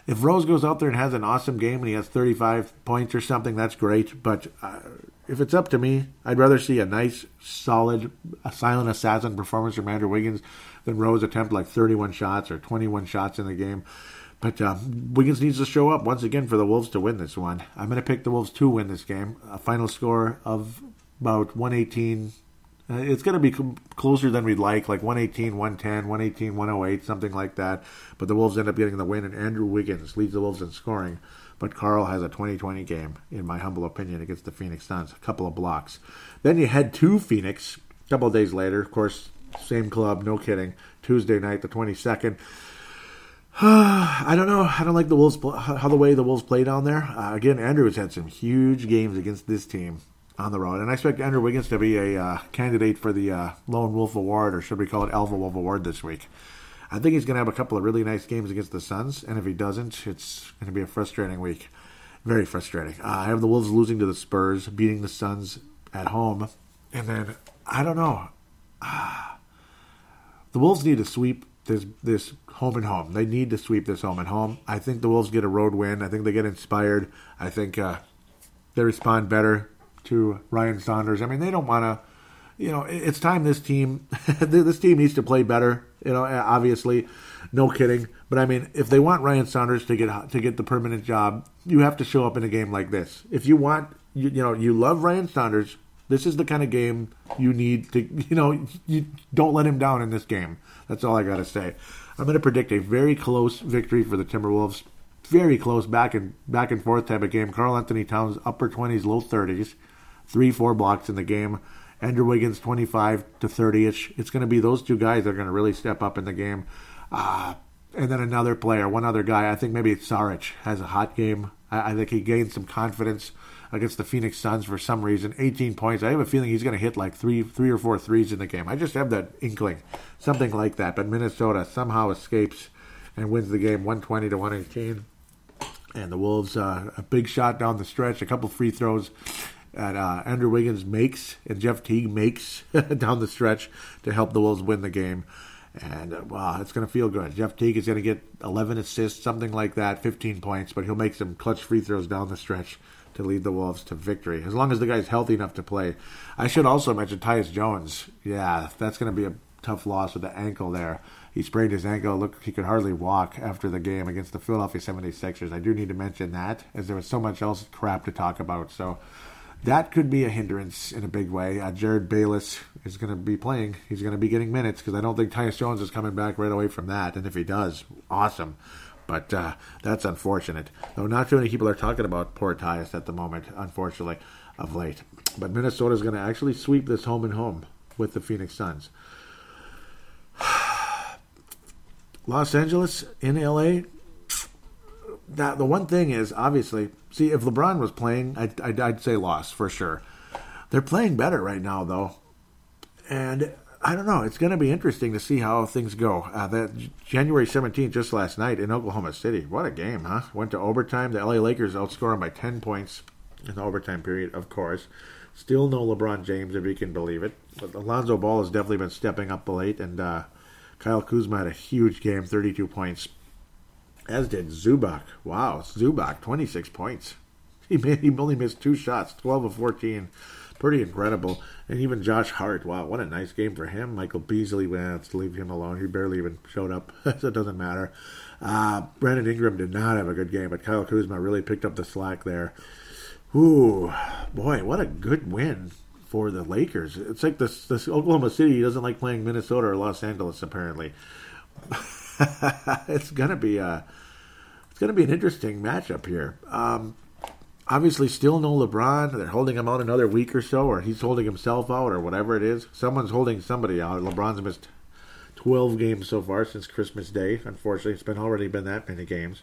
if Rose goes out there and has an awesome game and he has 35 points or something, that's great. But uh, if it's up to me, I'd rather see a nice, solid, a silent assassin performance from Andrew Wiggins than Rose attempt like 31 shots or 21 shots in the game. But uh, Wiggins needs to show up once again for the Wolves to win this one. I'm going to pick the Wolves to win this game. A final score of about 118. Uh, it's going to be closer than we'd like, like 118, 110, 118, 108, something like that. But the Wolves end up getting the win, and Andrew Wiggins leads the Wolves in scoring. But Karl has a 2020 game, in my humble opinion, against the Phoenix Suns. A couple of blocks. Then you head to Phoenix a couple of days later. Of course, same club, no kidding. Tuesday night, the 22nd. [SIGHS] I don't know. I don't like the Wolves how the way the Wolves play down there. Uh, again, Andrew has had some huge games against this team on the road, and I expect Andrew Wiggins to be a uh, candidate for the uh, Lone Wolf Award, or should we call it Alpha Wolf Award this week. I think he's going to have a couple of really nice games against the Suns, and if he doesn't, it's going to be a frustrating week. Very frustrating. Uh, I have the Wolves losing to the Spurs, beating the Suns at home, and then I don't know. Uh, the Wolves need to sweep this this home and home. They need to sweep this home and home. I think the Wolves get a road win. I think they get inspired. I think uh, they respond better to Ryan Saunders. I mean, they don't want to you know, it's time this team, [LAUGHS] this team needs to play better. You know, obviously, no kidding. But I mean, if they want Ryan Saunders to get to get the permanent job, you have to show up in a game like this. If you want, you, you know, you love Ryan Saunders, This is the kind of game you need to, you know, you don't let him down in this game. That's all I got to say. I'm going to predict a very close victory for the Timberwolves. Very close, back and back and forth type of game. Karl-Anthony Towns upper 20s, low 30s, three four blocks in the game. Andrew Wiggins 25 to 30 ish. It's going to be those two guys that are going to really step up in the game. Uh, and then another player, one other guy. I think maybe Saric has a hot game. I, I think he gained some confidence against the Phoenix Suns for some reason. 18 points. I have a feeling he's going to hit like three, three or four threes in the game. I just have that inkling, something like that. But Minnesota somehow escapes and wins the game, 120 to 118. And the Wolves, uh, a big shot down the stretch, a couple free throws that uh, Andrew Wiggins makes and Jeff Teague makes [LAUGHS] down the stretch to help the Wolves win the game. And uh, wow, it's going to feel good. Jeff Teague is going to get 11 assists, something like that, 15 points, but he'll make some clutch free throws down the stretch to lead the Wolves to victory. As long as the guy's healthy enough to play. I should also mention Tyus Jones. Yeah, that's going to be a tough loss with the ankle there. He sprained his ankle. Look, he could hardly walk after the game against the Philadelphia 76ers. I do need to mention that, as there was so much else crap to talk about. So that could be a hindrance in a big way. Uh, Jerryd Bayless is going to be playing. He's going to be getting minutes because I don't think Tyus Jones is coming back right away from that. And if he does, awesome. But uh, that's unfortunate. Though not too many people are talking about poor Tyus at the moment, unfortunately, of late. But Minnesota is going to actually sweep this home and home with the Phoenix Suns. [SIGHS] Los Angeles in LA. That the one thing is obviously see if LeBron was playing, I'd, I'd, I'd say loss for sure. They're playing better right now though, and I don't know. It's going to be interesting to see how things go. Uh, that January 17th, just last night in Oklahoma City. What a game, huh? Went to overtime. The LA Lakers outscored by 10 points in the overtime period, of course. Still no LeBron James, if you can believe it. But Alonzo Ball has definitely been stepping up late, and uh, Kyle Kuzma had a huge game, 32 points. As did Zubac. Wow, Zubac, 26 points. [LAUGHS] He, made, he only missed two shots, 12 of 14 pretty incredible. And even Josh Hart, wow, what a nice game for him. Michael Beasley, well, let's leave him alone. He barely even showed up, [LAUGHS] so it doesn't matter. Uh, Brandon Ingram did not have a good game, but Kyle Kuzma really picked up the slack there. Ooh, boy, what a good win for the Lakers. It's like this, this Oklahoma City doesn't like playing Minnesota or Los Angeles, apparently. [LAUGHS] [LAUGHS] it's gonna be a, it's gonna be an interesting matchup here. Um, obviously still no LeBron. They're holding him out another week or so, or he's holding himself out, or whatever it is. Someone's holding somebody out. LeBron's missed 12 games so far since Christmas Day. Unfortunately, it's been already been that many games.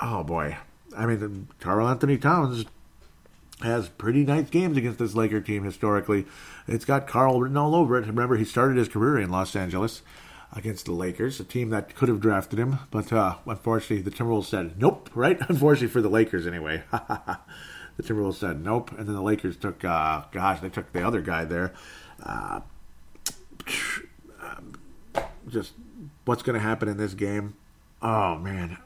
Oh boy, I mean, Karl-Anthony Towns has pretty nice games against this Laker team historically. It's got Karl written all over it. Remember, he started his career in Los Angeles against the Lakers, a team that could have drafted him, but uh, unfortunately the Timberwolves said nope. [LAUGHS] Right? Unfortunately for the Lakers, anyway. [LAUGHS] the Timberwolves said nope, and then the Lakers took, uh, gosh, they took the other guy there. Uh, [SNIFFS] just what's going to happen in this game? Oh man,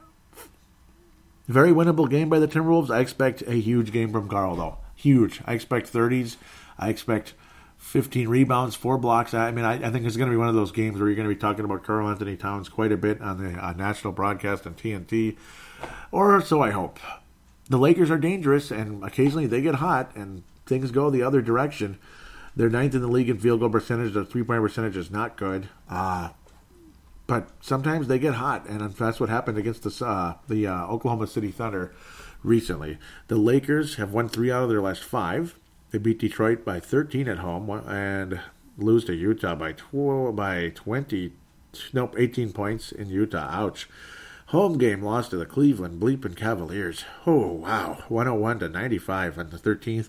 very winnable game by the Timberwolves. I expect a huge game from Karl though. Huge. I expect 30s. I expect 15 rebounds, four blocks. I mean, I, I think it's going to be one of those games where you're going to be talking about Karl-Anthony Towns quite a bit on the uh, national broadcast on TNT, or so I hope. The Lakers are dangerous, and occasionally they get hot, and things go the other direction. They're ninth in the league in field goal percentage. Their three point percentage is not good. Uh, but sometimes they get hot, and that's what happened against the, uh, the uh, Oklahoma City Thunder recently. The Lakers have won three out of their last five. They beat Detroit by 13 at home and lose to Utah by 12, by 20, nope, 18 points in Utah. Ouch. Home game lost to the Cleveland Bleeping Cavaliers. Oh, wow. 101 to 95 on the 13th.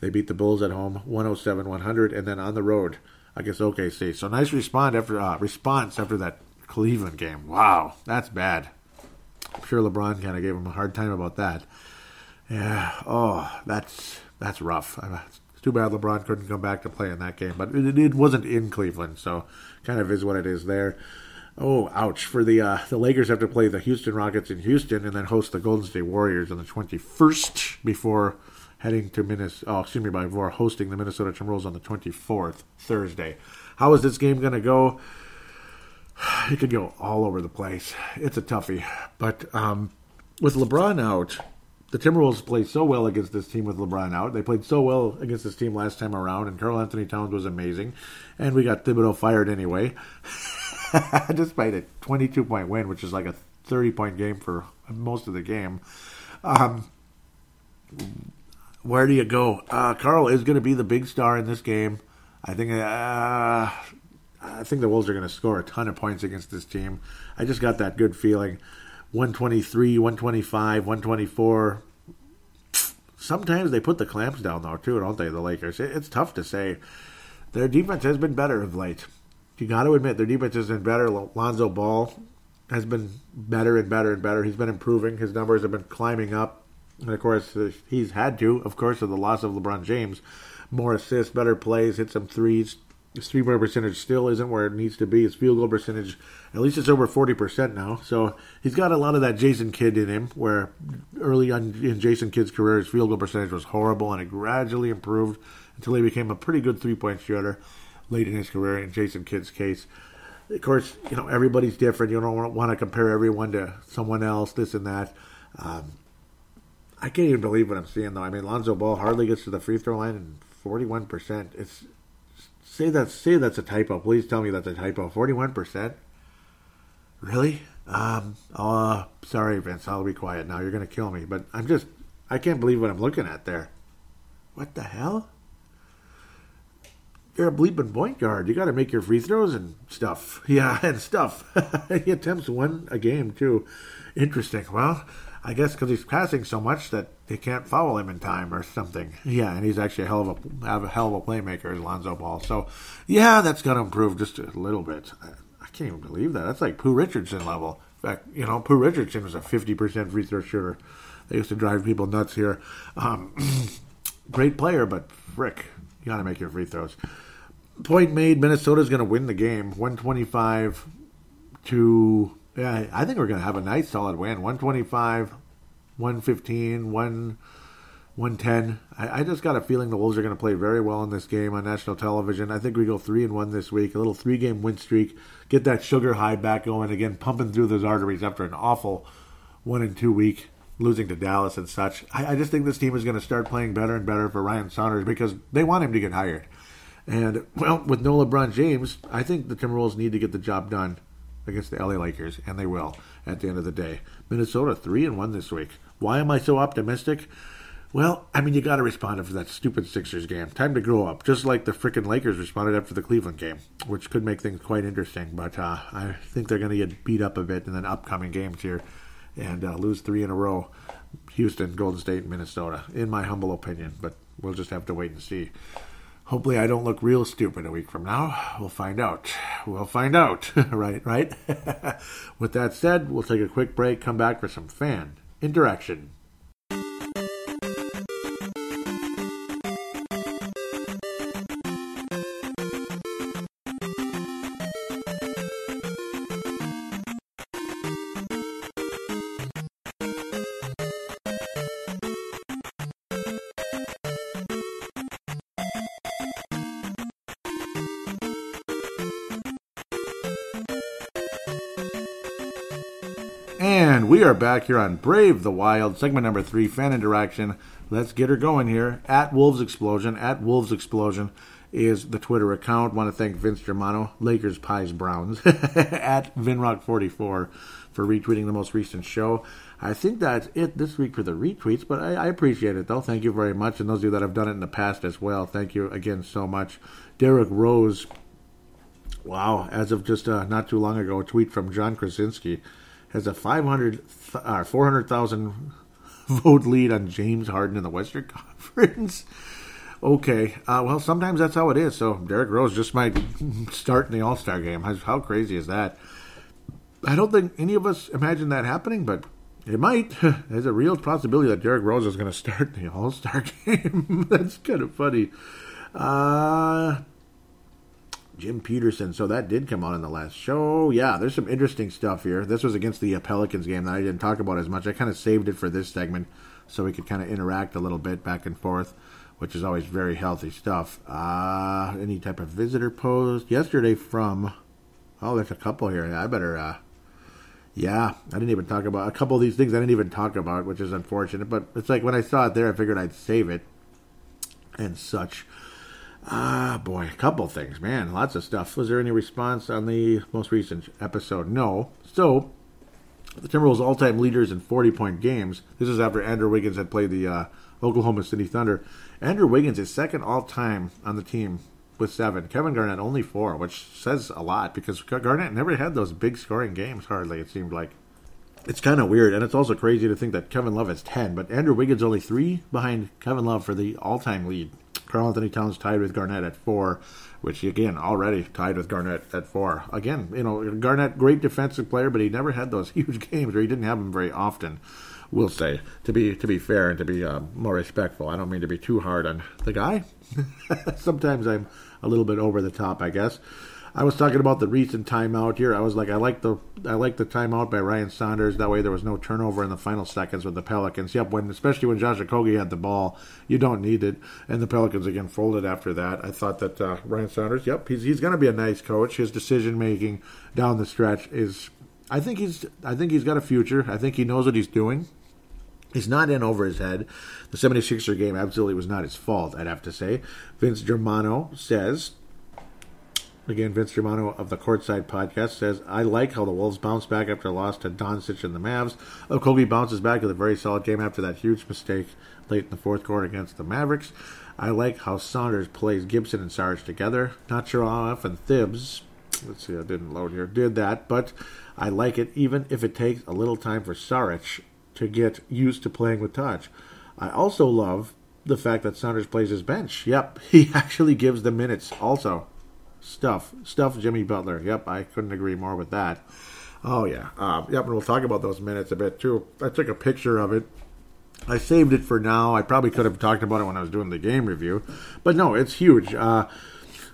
They beat the Bulls at home 107 100 and then on the road I against OKC. So nice response after uh, response after that Cleveland game. Wow, that's bad. I'm sure LeBron kind of gave him a hard time about that. Yeah. Oh, that's that's rough. It's too bad LeBron couldn't come back to play in that game, but it, it wasn't in Cleveland, so kind of is what it is there. Oh, ouch! For the uh, the Lakers have to play the Houston Rockets in Houston and then host the Golden State Warriors on the 21st before heading to Minnesota. Oh, excuse me, before hosting the Minnesota Timberwolves on the 24th Thursday. How is this game going to go? [SIGHS] It could go all over the place. It's a toughie, but um, with LeBron out, the Timberwolves played so well against this team with LeBron out. They played so well against this team last time around, and Karl-Anthony Towns was amazing. And we got Thibodeau fired anyway, [LAUGHS] despite a 22 point win, which is like a 30 point game for most of the game. Um, where do you go? Uh, Karl is going to be the big star in this game. I think. Uh, I think the Wolves are going to score a ton of points against this team. I just got that good feeling. 123, 125, 124. Sometimes they put the clamps down, though, too, don't they, the Lakers? It's tough to say. Their defense has been better of late. You got to admit, their defense has been better. Lonzo Ball has been better and better and better. He's been improving. His numbers have been climbing up. And of course, uh, he's had to, of course, of the loss of LeBron James. More assists, better plays, hit some threes, his three point percentage still isn't where it needs to be. His field goal percentage, at least it's over 40% now. So he's got a lot of that Jason Kidd in him, where early on in Jason Kidd's career, his field goal percentage was horrible and it gradually improved until he became a pretty good three point shooter late in his career in Jason Kidd's case. Of course, you know, everybody's different. You don't want to compare everyone to someone else, this and that. Um, I can't even believe what I'm seeing, though. I mean, Lonzo Ball hardly gets to the free throw line and 41%. It's Say that. Say that's a typo. Please tell me that's a typo. Forty-one percent. Really? Um. Uh. Sorry, Vince. I'll be quiet now. You're gonna kill me. But I'm just. I can't believe what I'm looking at there. What the hell? You're a bleeping point guard. You got to make your free throws and stuff. [LAUGHS] Yeah, and stuff. [LAUGHS] he attempts one a game too. Interesting. Well, I guess because he's passing so much that they can't foul him in time or something. Yeah, and he's actually a hell of a have a hell of a playmaker, Lonzo Ball. So, yeah, that's gonna improve just a little bit. I can't even believe that. That's like Pooh Richardson level. In fact, you know, Pooh Richardson was a fifty percent free throw shooter. They used to drive people nuts here. Um, [CLEARS THROAT] great player, but frick, you got to make your free throws. Point made. Minnesota's going to win the game, one twenty five to yeah, I think we're going to have a nice solid win. 125, 115, 1, 110. I, I just got a feeling the Wolves are going to play very well in this game on national television. I think we go 3 and 1 this week, a little three game win streak, get that sugar high back going again, pumping through those arteries after an awful 1 and 2 week losing to Dallas and such. I, I just think this team is going to start playing better and better for Ryan Saunders because they want him to get hired. And, well, with no LeBron James, I think the Timberwolves need to get the job done against the LA Lakers, and they will at the end of the day. Minnesota three and one this week. Why am I so optimistic? Well, I mean, you got to respond after that stupid Sixers game. Time to grow up, just like the freaking Lakers responded after the Cleveland game, which could make things quite interesting. But uh, I think they're going to get beat up a bit in the upcoming games here and uh, lose three in a row. Houston, Golden State, Minnesota, in my humble opinion. But we'll just have to wait and see. Hopefully, I don't look real stupid a week from now. We'll find out. We'll find out. [LAUGHS] right, right? [LAUGHS] With that said, we'll take a quick break, come back for some fan interaction. And we are back here on Brave the Wild, segment number three, fan interaction. Let's get her going here. At Wolves Explosion, at Wolves Explosion is the Twitter account. Want to thank Vince Germano, Lakers Pies Browns, [LAUGHS] at Vinrock44 for retweeting the most recent show. I think that's it this week for the retweets, but I, I, appreciate it though. Thank you very much. And those of you that have done it in the past as well, thank you again so much. Derrick Rose, wow, as of just uh, not too long ago, a tweet from Jon Krawczynski has a 500 uh, 400,000 vote lead on James Harden in the Western [LAUGHS] Conference. okay, uh, well, sometimes that's how it is. So Derrick Rose just might [LAUGHS] start in the All Star game. How, crazy is that? I don't think any of us imagine that happening, but it might. [LAUGHS] There's a real possibility that Derrick Rose is going to start the All Star game. that's kind of funny. Uh, Jim Petersen. So that did come out in the last show. Yeah, there's some interesting stuff here. This was against the uh, Pelicans game that I didn't talk about as much. I kind of saved it for this segment so we could kind of interact a little bit back and forth, which is always very healthy stuff. Uh, any type of visitor post yesterday from. Oh, there's a couple here. I better. Uh, Yeah, I didn't even talk about a couple of these things. I didn't even talk about, which is unfortunate. But it's like when I saw it there, I figured I'd save it and such. Ah, boy, a couple things, man, lots of stuff. Was there any response on the most recent episode? No. So, the Timberwolves all-time leaders in 40-point games. This is after Andrew Wiggins had played the uh, Oklahoma City Thunder. Andrew Wiggins is second all-time on the team with seven. Kevin Garnett only four, which says a lot because Garnett never had those big scoring games. Hardly, it seemed like. It's kind of weird, and it's also crazy to think that Kevin Love is ten, but Andrew Wiggins only three behind Kevin Love for the all-time lead. Karl-Anthony Towns tied with Garnett at four, which again already tied with Garnett at four. Again, you know Garnett, great defensive player, but he never had those [LAUGHS] huge games, or he didn't have them very often. We'll say to be to be fair and to be uh, more respectful. I don't mean to be too hard on the guy. [LAUGHS] Sometimes I'm a little bit over the top, I guess. I was talking about the recent timeout here. I was like, I like the I like the timeout by Ryan Saunders. That way, there was no turnover in the final seconds with the Pelicans. Yep, when especially when Josh Okogie had the ball, you don't need it. And the Pelicans again folded after that. I thought that uh, Ryan Saunders, yep, he's he's going to be a nice coach. His decision making down the stretch is, I think he's I think he's got a future. I think he knows what he's doing. He's not in over his head. The 76er game absolutely was not his fault, I'd have to say. Vince Germano says Again, Vince Germano of the Courtside Podcast says, I like how the Wolves bounce back after a loss to Doncic and the Mavs. Oh, Okogie bounces back with a very solid game after that huge mistake late in the fourth quarter against the Mavericks. I like how Saunders plays Gibson and Sarge together. Not sure how often Thibs, let's see, I didn't load here, did that, but I like it even if it takes a little time for Saric to get used to playing with Taj. I also love the fact that Saunders plays his bench. Yep, [LAUGHS] he actually gives the minutes also stuff. Stuff Jimmy Butler. Yep, I couldn't agree more with that. Oh, yeah. Uh, yep, and we'll talk about those minutes a bit, too. I took a picture of it. I saved it for now. I probably could have talked about it when I was doing the game review. But no, it's huge. Uh,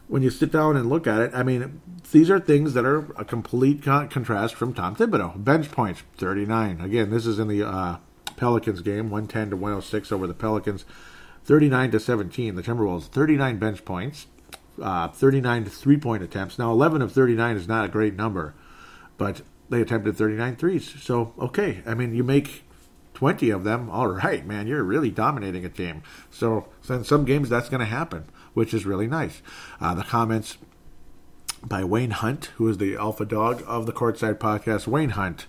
when you sit down and look at it, I mean, these are things that are a complete con- contrast from Tom Thibodeau. Bench points, 39. Again, this is in the uh, Pelicans game, 110 to 106 over the Pelicans. 39 to 17. The Timberwolves, 39 bench points uh, 39 three point attempts. Now, 11 of 39 is not a great number, but they attempted 39 threes. So, okay. I mean, you make 20 of them. All right, man, you're really dominating a team. So, in some games, that's going to happen, which is really nice. Uh, the comments by Wayne Hunt, who is the alpha dog of the Courtside Podcast. Wayne Hunt.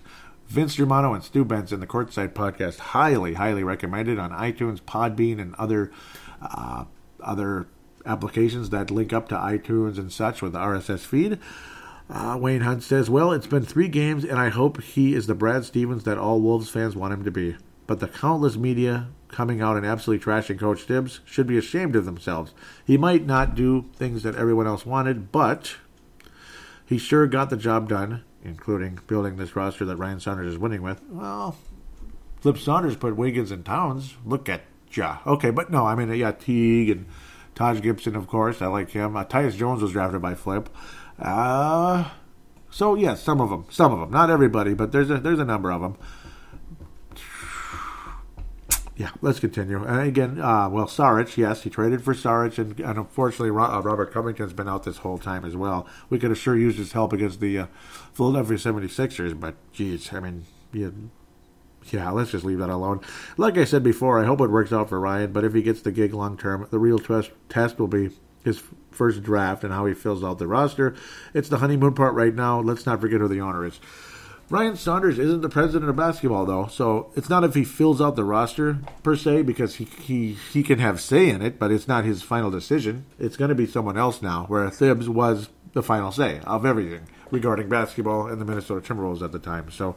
Vince Germano and Stu Benson, the Courtside Podcast, highly, highly recommended on iTunes, Podbean, and other uh, other applications that link up to iTunes and such with the RSS feed. Uh, Wayne Hunt says, Well, it's been three games, and I hope he is the Brad Stevens that all Wolves fans want him to be. But the countless media coming out and absolutely trashing Coach Thibs should be ashamed of themselves. He might not do things that everyone else wanted, but he sure got the job done, including building this roster that Ryan Saunders is winning with. Well, Flip Saunders put Wiggins and Towns. Look at ja. Okay, but no, I mean, yeah, Teague and Taj Gibson, of course, I like him. Uh, Tyus Jones was drafted by Flip. Uh, so yes, yeah, some of them, some of them, not everybody, but there's a there's a number of them. Yeah, let's continue. And again, uh, well, Saric, yes, he traded for Saric, and, and unfortunately, uh, Robert Covington's been out this whole time as well. We could have sure used his help against the uh, Philadelphia 76ers, but geez, I mean, you yeah, let's just leave that alone. Like I said before, I hope it works out for Ryan, but if he gets the gig long term, the real test, test will be his first draft and how he fills out the roster. It's the honeymoon part right now. Let's not forget who the owner is. Ryan Saunders isn't the president of basketball, though, so it's not if he fills out the roster per se, because he he, he can have say in it, but it's not his final decision. It's going to be someone else now, where Thibs was the final say of everything regarding basketball and the Minnesota Timberwolves at the time. So,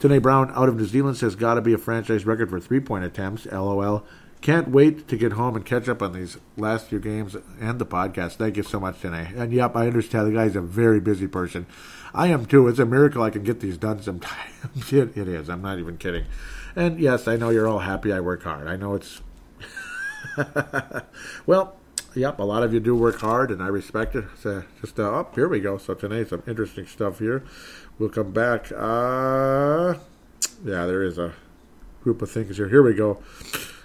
Tanae Brown out of New Zealand says, "Got to be a franchise record for three-point attempts." LOL. Can't wait to get home and catch up on these last few games and the podcast. Thank you so much, Tanae. And yep, I understand the guy's a very busy person. I am too. It's a miracle I can get these done sometimes. [LAUGHS] it, it is. I'm not even kidding. And yes, I know you're all happy I work hard. I know it's. [LAUGHS] well, yep, a lot of you do work hard, and I respect it. So just uh, up oh, here we go. So tonight some interesting stuff here. We'll come back. Uh, yeah, there is a group of things here. Here we go.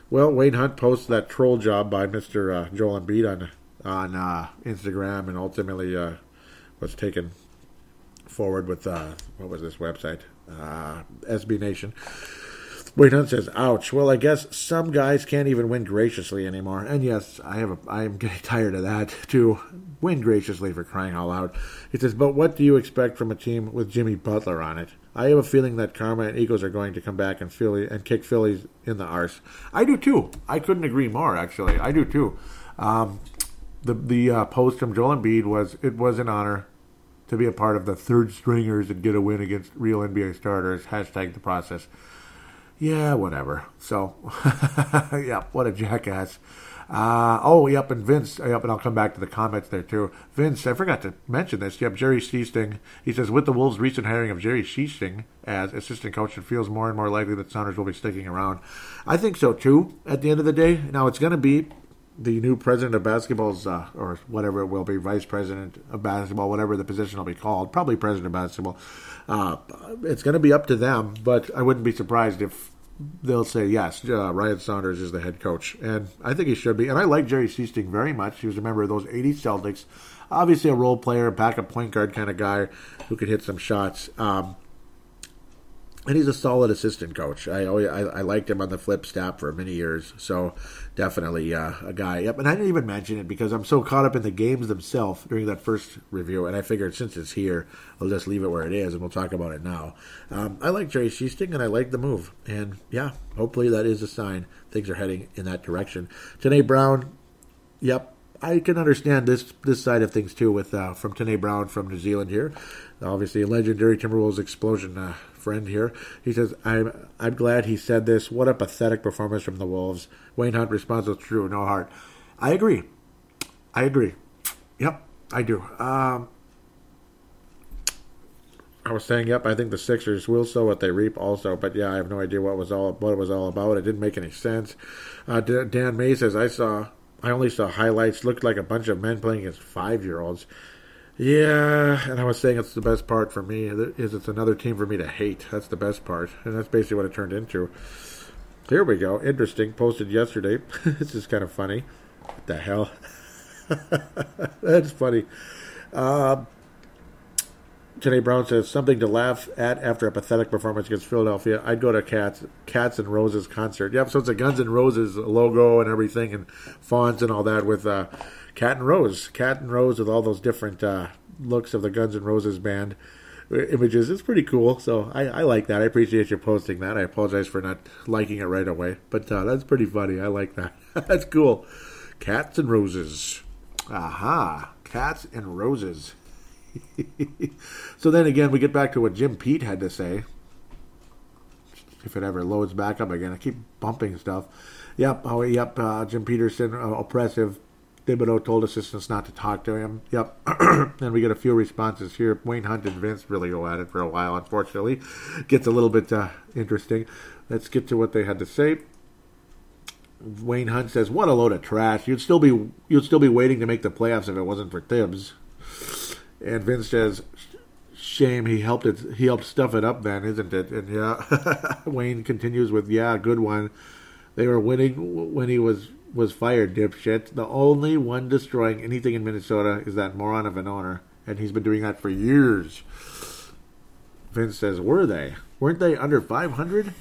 Well, Wayne Hunt posts that troll job by Mister uh, Joel Embiid on on uh, Instagram, and ultimately uh, was taken forward with uh, what was this website? Uh, SB Nation. Wayne Hunt says, "Ouch." Well, I guess some guys can't even win graciously anymore. And yes, I have. A, I am getting [LAUGHS] tired of that too. Win graciously for crying all out loud. He says, "But what do you expect from a team with Jimmy Butler on it?" I have a feeling that Karma and Eagles are going to come back and Philly and kick Phillies in the arse. I do too. I couldn't agree more. Actually, I do too. Um, the the uh, post from Joel Embiid was it was an honor to be a part of the third stringers and get a win against real NBA starters. Hashtag the process yeah, whatever. So, [LAUGHS] yeah, what a jackass. Uh, oh, yep, and Vince, yep, and I'll come back to the comments there too. Vince, I forgot to mention this. Yep, Jerry Sichting. He says, with the Wolves' recent hiring of Jerry Sichting as assistant coach, it feels more and more likely that Saunders will be sticking around. I think so too. At the end of the day, now it's going to be the new president of basketball's, uh, or whatever it will be, vice president of basketball, whatever the position will be called, probably president of basketball. Uh, it's going to be up to them, but I wouldn't be surprised if they'll say yes. Uh, Ryan Saunders is the head coach, and I think he should be. And I like Jerry Sichting very much. He was a member of those '80s Celtics, obviously a role player, backup point guard kind of guy who could hit some shots. Um, and he's a solid assistant coach. I, I, I liked him on the flip staff for many years, so definitely uh, a guy. Yep, and I didn't even mention it because I'm so caught up in the games themselves during that first review, and I figured since it's here, I'll just leave it where it is, and we'll talk about it now. Um, I like Jerry Sichting, and I like the move, and yeah, hopefully that is a sign things are heading in that direction. Tanae Brown, yep, I can understand this this side of things too with uh, from Tanae Brown from New Zealand here. Obviously, legendary Timberwolves explosion uh, friend here. He says, "I'm I'm glad he said this. What a pathetic performance from the Wolves." Wayne Hunt responds with true, no heart. I agree. I agree. Yep, I do. Um, I was saying, yep, I think the Sixers will sow what they reap, also. But yeah, I have no idea what was all what it was all about. It didn't make any sense. Uh, Dan May says, I saw, I only saw highlights. Looked like a bunch of men playing against five year olds. Yeah, and I was saying it's the best part for me is it's another team for me to hate. That's the best part, and that's basically what it turned into. Here we go. Interesting. Posted yesterday. [LAUGHS] this is kind of funny. What the hell? [LAUGHS] that's funny. Uh, Tanae Brown says something to laugh at after a pathetic performance against Philadelphia. I'd go to Cats, Cats and Roses concert. Yep, so it's a Guns and Roses logo and everything, and fonts and all that with. Uh, Cat and Rose, Cat and Rose with all those different uh, looks of the Guns N' Roses band images. It's pretty cool. So I, I, like that. I appreciate you posting that. I apologize for not liking it right away, but uh, that's pretty funny. I like that. [LAUGHS] that's cool. Cats and Roses. Aha. Cats and Roses. [LAUGHS] so then again, we get back to what Jim Pete had to say. If it ever loads back up again, I keep bumping stuff. Yep. Oh, yep. Uh, Jim Petersen, uh, oppressive Thibodeau told assistants not to talk to him. Yep. [CLEARS THROAT] and we get a few responses here. Wayne Hunt and Vince really go at it for a while, unfortunately. Gets a little bit uh, interesting. Let's get to what they had to say. Wayne Hunt says, "What a load of trash! You'd still be you'd still be waiting to make the playoffs if it wasn't for Thibs." And Vince says, "Shame he helped it. He helped stuff it up then, isn't it?" And yeah, [LAUGHS] Wayne continues with, "Yeah, good one. They were winning when he was was fired, dipshit. The only one destroying anything in Minnesota is that moron of an owner, and he's been doing that for years. Vince says, Were they? Weren't they under 500?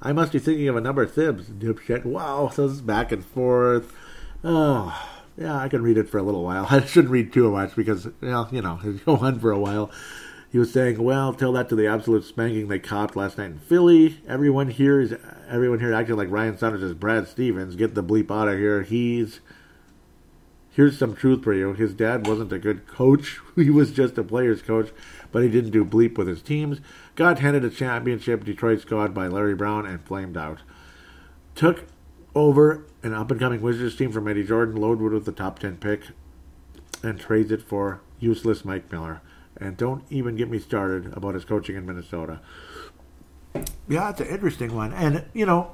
I must be thinking of a number of Thibs, dipshit. Wow, so this is back and forth. Oh, yeah, I can read it for a little while. [LAUGHS] I shouldn't read too much because, well, you know, [LAUGHS] it's go on for a while. He was saying, "Well, tell that to the absolute spanking they copped last night in Philly. Everyone here is everyone here acting like Ryan Saunders is Brad Stevens. Get the bleep out of here. He's here's some truth for you. His dad wasn't a good coach. [LAUGHS] He was just a player's coach, but he didn't do bleep with his teams. Got handed a championship Detroit squad by Larry Brown and flamed out. Took over an up and coming Wizards team from Eddie Jordan, Loadwood with the top 10 pick, and trades it for useless Mike Miller. And don't even get me started about his coaching in Minnesota. Yeah, it's an interesting one. And, you know,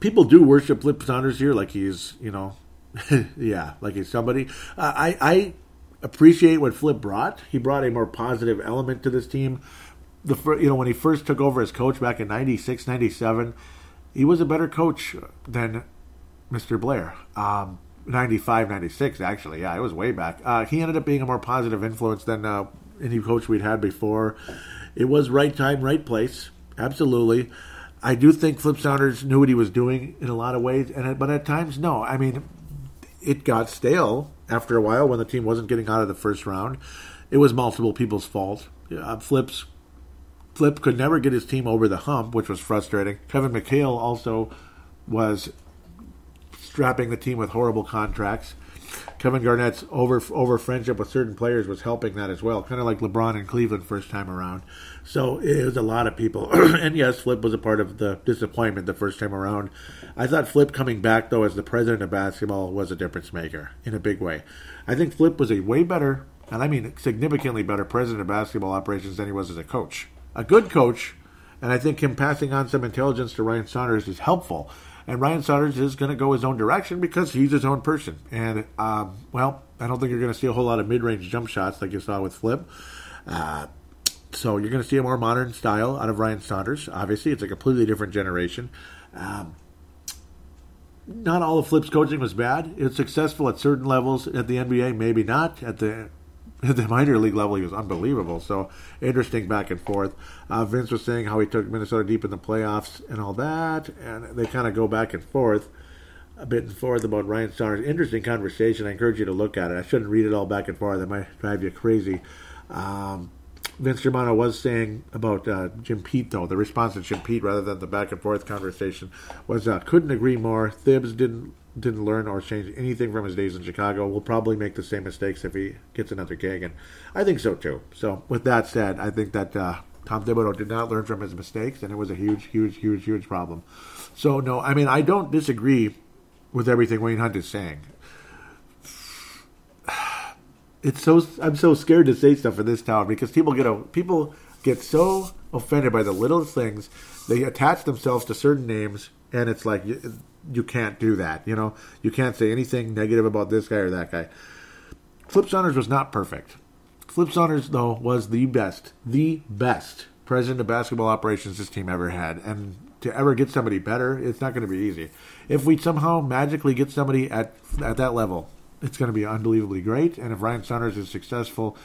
people do worship Flip Saunders here like he's, you know, [LAUGHS] yeah, like he's somebody. Uh, I, I appreciate what Flip brought. He brought a more positive element to this team. The you know when he first took over as coach back in 96, 97, he was a better coach than Mr. Blair. Um, 95, 96, actually. Yeah, it was way back. Uh, he ended up being a more positive influence than uh, any coach we'd had before. It was right time, right place. Absolutely. I do think Flip Saunders knew what he was doing in a lot of ways, and but at times, no. I mean, it got stale after a while when the team wasn't getting out of the first round. It was multiple people's fault. Uh, Flip's Flip could never get his team over the hump, which was frustrating. Kevin McHale also was strapping the team with horrible contracts. Kevin Garnett's over over friendship with certain players was helping that as well, kind of like LeBron in Cleveland first time around. So it was a lot of people, [CLEARS THROAT] and yes, Flip was a part of the disappointment the first time around. I thought Flip coming back though as the president of basketball was a difference maker in a big way. I think Flip was a way better, and I mean significantly better president of basketball operations than he was as a coach. A good coach, and I think him passing on some intelligence to Ryan Saunders is helpful and Ryan Saunders is going to go his own direction because he's his own person. And, um, well, I don't think you're going to see a whole lot of mid range jump shots like you saw with Flip. Uh, so you're going to see a more modern style out of Ryan Saunders. Obviously, it's a completely different generation. Um, not all of Flip's coaching was bad. It's successful at certain levels at the NBA, maybe not at the [LAUGHS] the minor league level, he was unbelievable. So interesting back and forth. Uh, Vince was saying how he took Minnesota deep in the playoffs and all that, and they kind of go back and forth a bit and forth about Ryan Saunders. Interesting conversation. I encourage you to look at it. I shouldn't read it all back and forth. It might drive you crazy. Um, Vince Germano was saying about uh, Jim Pete, though, the response to Jim Pete rather than the back and forth conversation was uh, couldn't agree more. Thibs didn't didn't learn or change anything from his days in Chicago. Will probably make the same mistakes if he gets another gig, and I think so too. So, with that said, I think that uh, Tom Thibodeau did not learn from his mistakes, and it was a huge, huge, huge, huge problem. So, no, I mean, I don't disagree with everything Wayne Hunt is saying. [SIGHS] It's so I'm so scared to say stuff in this town because people get a, people get so offended by the littlest things. They attach themselves to certain names, and it's like you can't do that. You know, you can't say anything negative about this guy or that guy. Flip Saunders was not perfect. Flip Saunders, though, was the best, the best president of basketball operations this team ever had. And to ever get somebody better, it's not going to be easy. If we somehow magically get somebody at at that level, it's going to be unbelievably great. And if Ryan Saunders is successful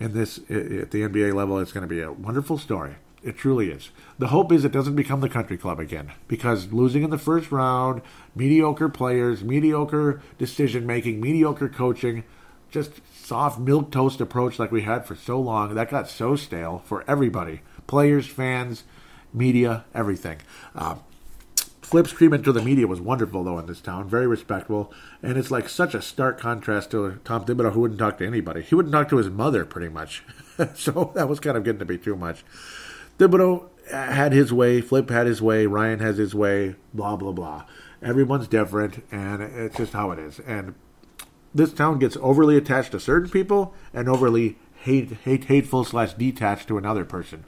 in this at the NBA level, it's going to be a wonderful story. It truly is. The hope is it doesn't become the country club again because losing in the first round, mediocre players, mediocre decision making, mediocre coaching, just soft milk toast approach like we had for so long. That got so stale for everybody players, fans, media, everything. Uh, Flip's treatment to the media was wonderful, though, in this town. Very respectful. And it's like such a stark contrast to Tom Thibodeau, who wouldn't talk to anybody. He wouldn't talk to his mother, pretty much. [LAUGHS] so that was kind of getting to be too much. Thibodeau had his way, Flip had his way, Ryan has his way, blah, blah, blah. Everyone's different, and it's just how it is. And this town gets overly attached to certain people and overly hate, hate hateful slash detached to another person.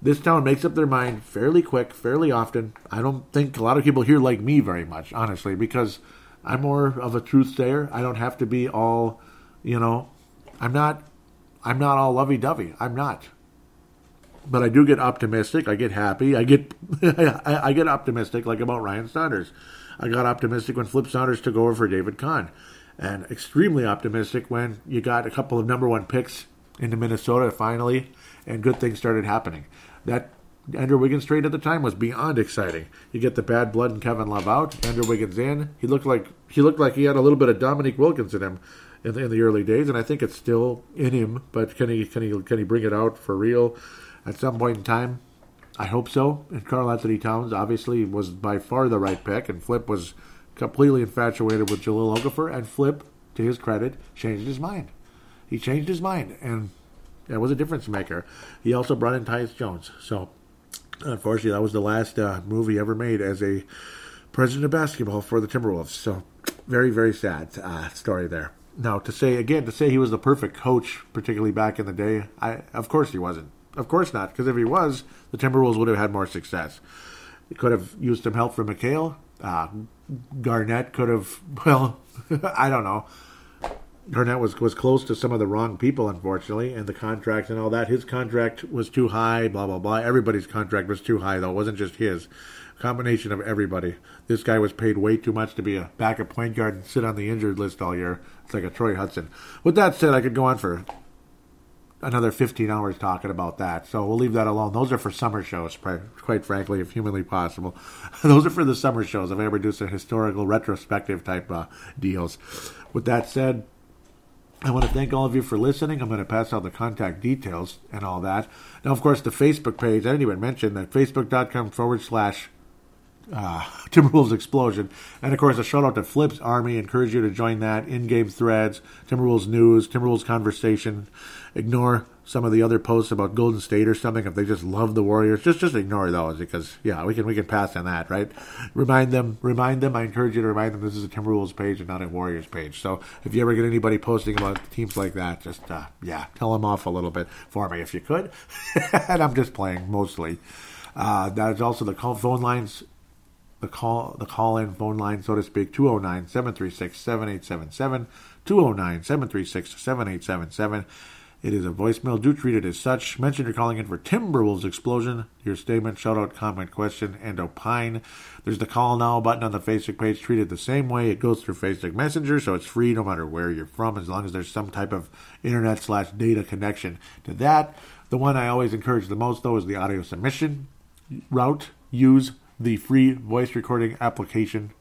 This town makes up their mind fairly quick, fairly often. I don't think a lot of people here like me very much, honestly, because I'm more of a truth sayer. I don't have to be all, you know, I'm not, I'm not all lovey dovey. I'm not but I do get optimistic. I get happy. I get [LAUGHS] I, I, get optimistic, like about Ryan Saunders. I got optimistic when Flip Saunders took over for David Kahn, and extremely optimistic when you got a couple of number one picks into Minnesota finally, and good things started happening. That Andrew Wiggins trade at the time was beyond exciting. You get the bad blood and Kevin Love out, Andrew Wiggins in. He looked like he looked like he had a little bit of Dominique Wilkins in him in the, in the early days, and I think it's still in him. But can he can he can he bring it out for real? At some point in time. I hope so. And Karl-Anthony Towns obviously was by far the right pick, and Flip was completely infatuated with Jahlil Okafor, and Flip, to his credit, changed his mind. He changed his mind, and that was a difference maker. He also brought in Tyus Jones. So, unfortunately, that was the last uh, move he ever made as a president of basketball for the Timberwolves. So, very, very sad uh, story there. Now, to say again, to say he was the perfect coach, particularly back in the day, I of course he wasn't. Of course not, because if he was, the Timberwolves would have had more success. He could have used some help from McHale. Uh, Garnett could have, [LAUGHS] well, [LAUGHS] I don't know. Garnett was was close to some of the wrong people, unfortunately, and the contracts and all that. His contract was too high, blah blah blah. Everybody's contract was too high, though. It wasn't just his. Combination of everybody. This guy was paid way too much to be a backup point guard and sit on the injured list all year. It's like a Troy Hudson. With that said, I could go on for another 15 hours talking about that. So we'll leave that alone. Those are for summer shows, quite frankly, if humanly possible. [LAUGHS] Those are for the summer shows. If I ever do some historical retrospective type uh, deals. With that said, I want to thank all of you for listening. I'm going to pass out the contact details and all that. Now, of course, the Facebook page, I didn't even mention that facebook.com forward slash uh, [LAUGHS] Timberwolves Explosion. And of course, a shout out to Flips Army. Encourage you to join that. In game threads, Timberwolves news, Timberwolves conversation. Ignore some of the other posts about Golden State or something if they just love the Warriors. Just just ignore those because yeah, we can we can pass on that, right? Remind them, remind them. I encourage you to remind them this is a Timberwolves page and not a Warriors page. So if you ever get anybody posting about teams like that, just uh, yeah, tell them off a little bit for me if you could. [LAUGHS] and I'm just playing mostly. Uh, that is also the call phone lines the call the call in phone line, so to speak, 209 736 7877. 209 736 7877. It is a voicemail. Do treat it as such. Mention you're calling in for Timberwolves Explosion. Your statement, shout out, comment, question, and opine. There's the call now button on the Facebook page. Treat it the same way. It goes through Facebook Messenger, so it's free no matter where you're from, as long as there's some type of internet slash data connection to that. The one I always encourage the most, though, is the audio submission route. Use the free voice recording application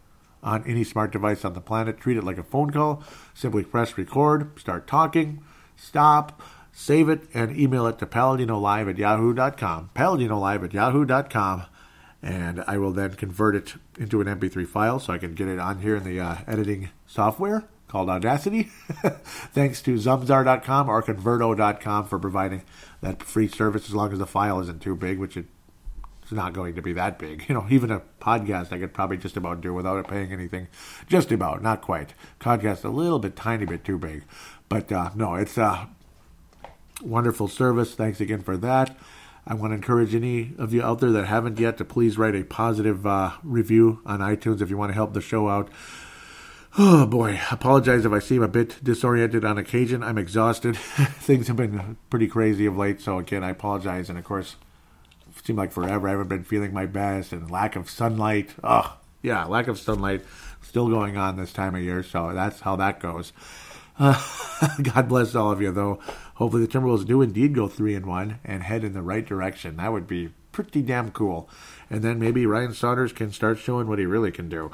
on any smart device on the planet. Treat it like a phone call. Simply press record, start talking, stop, save it, and email it to paladinolive at yahoo.com. Paladinolive at yahoo.com. And I will then convert it into an MP3 file so I can get it on here in the uh, editing software called Audacity. [LAUGHS] Thanks to Zamzar.com or Converto.com for providing that free service as long as the file isn't too big, which it it's not going to be that big. [LAUGHS] You know, even a podcast I could probably just about do without it paying anything. Just about, not quite. Podcast a little bit, tiny bit too big. But uh, no, it's a wonderful service. Thanks again for that. I want to encourage any of you out there that haven't yet to please write a positive uh, review on iTunes if you want to help the show out. Oh boy, apologize if I seem a bit disoriented on occasion. I'm exhausted. [LAUGHS] Things have been pretty crazy of late, so again, I apologize. And of course, seemed like forever. I haven't been feeling my best, and lack of sunlight. Oh, yeah, lack of sunlight still going on this time of year. So that's how that goes. [LAUGHS] God bless all of you, though. Hopefully, the Timberwolves do indeed go three and one and head in the right direction. That would be pretty damn cool. And then maybe Ryan Saunders can start showing what he really can do.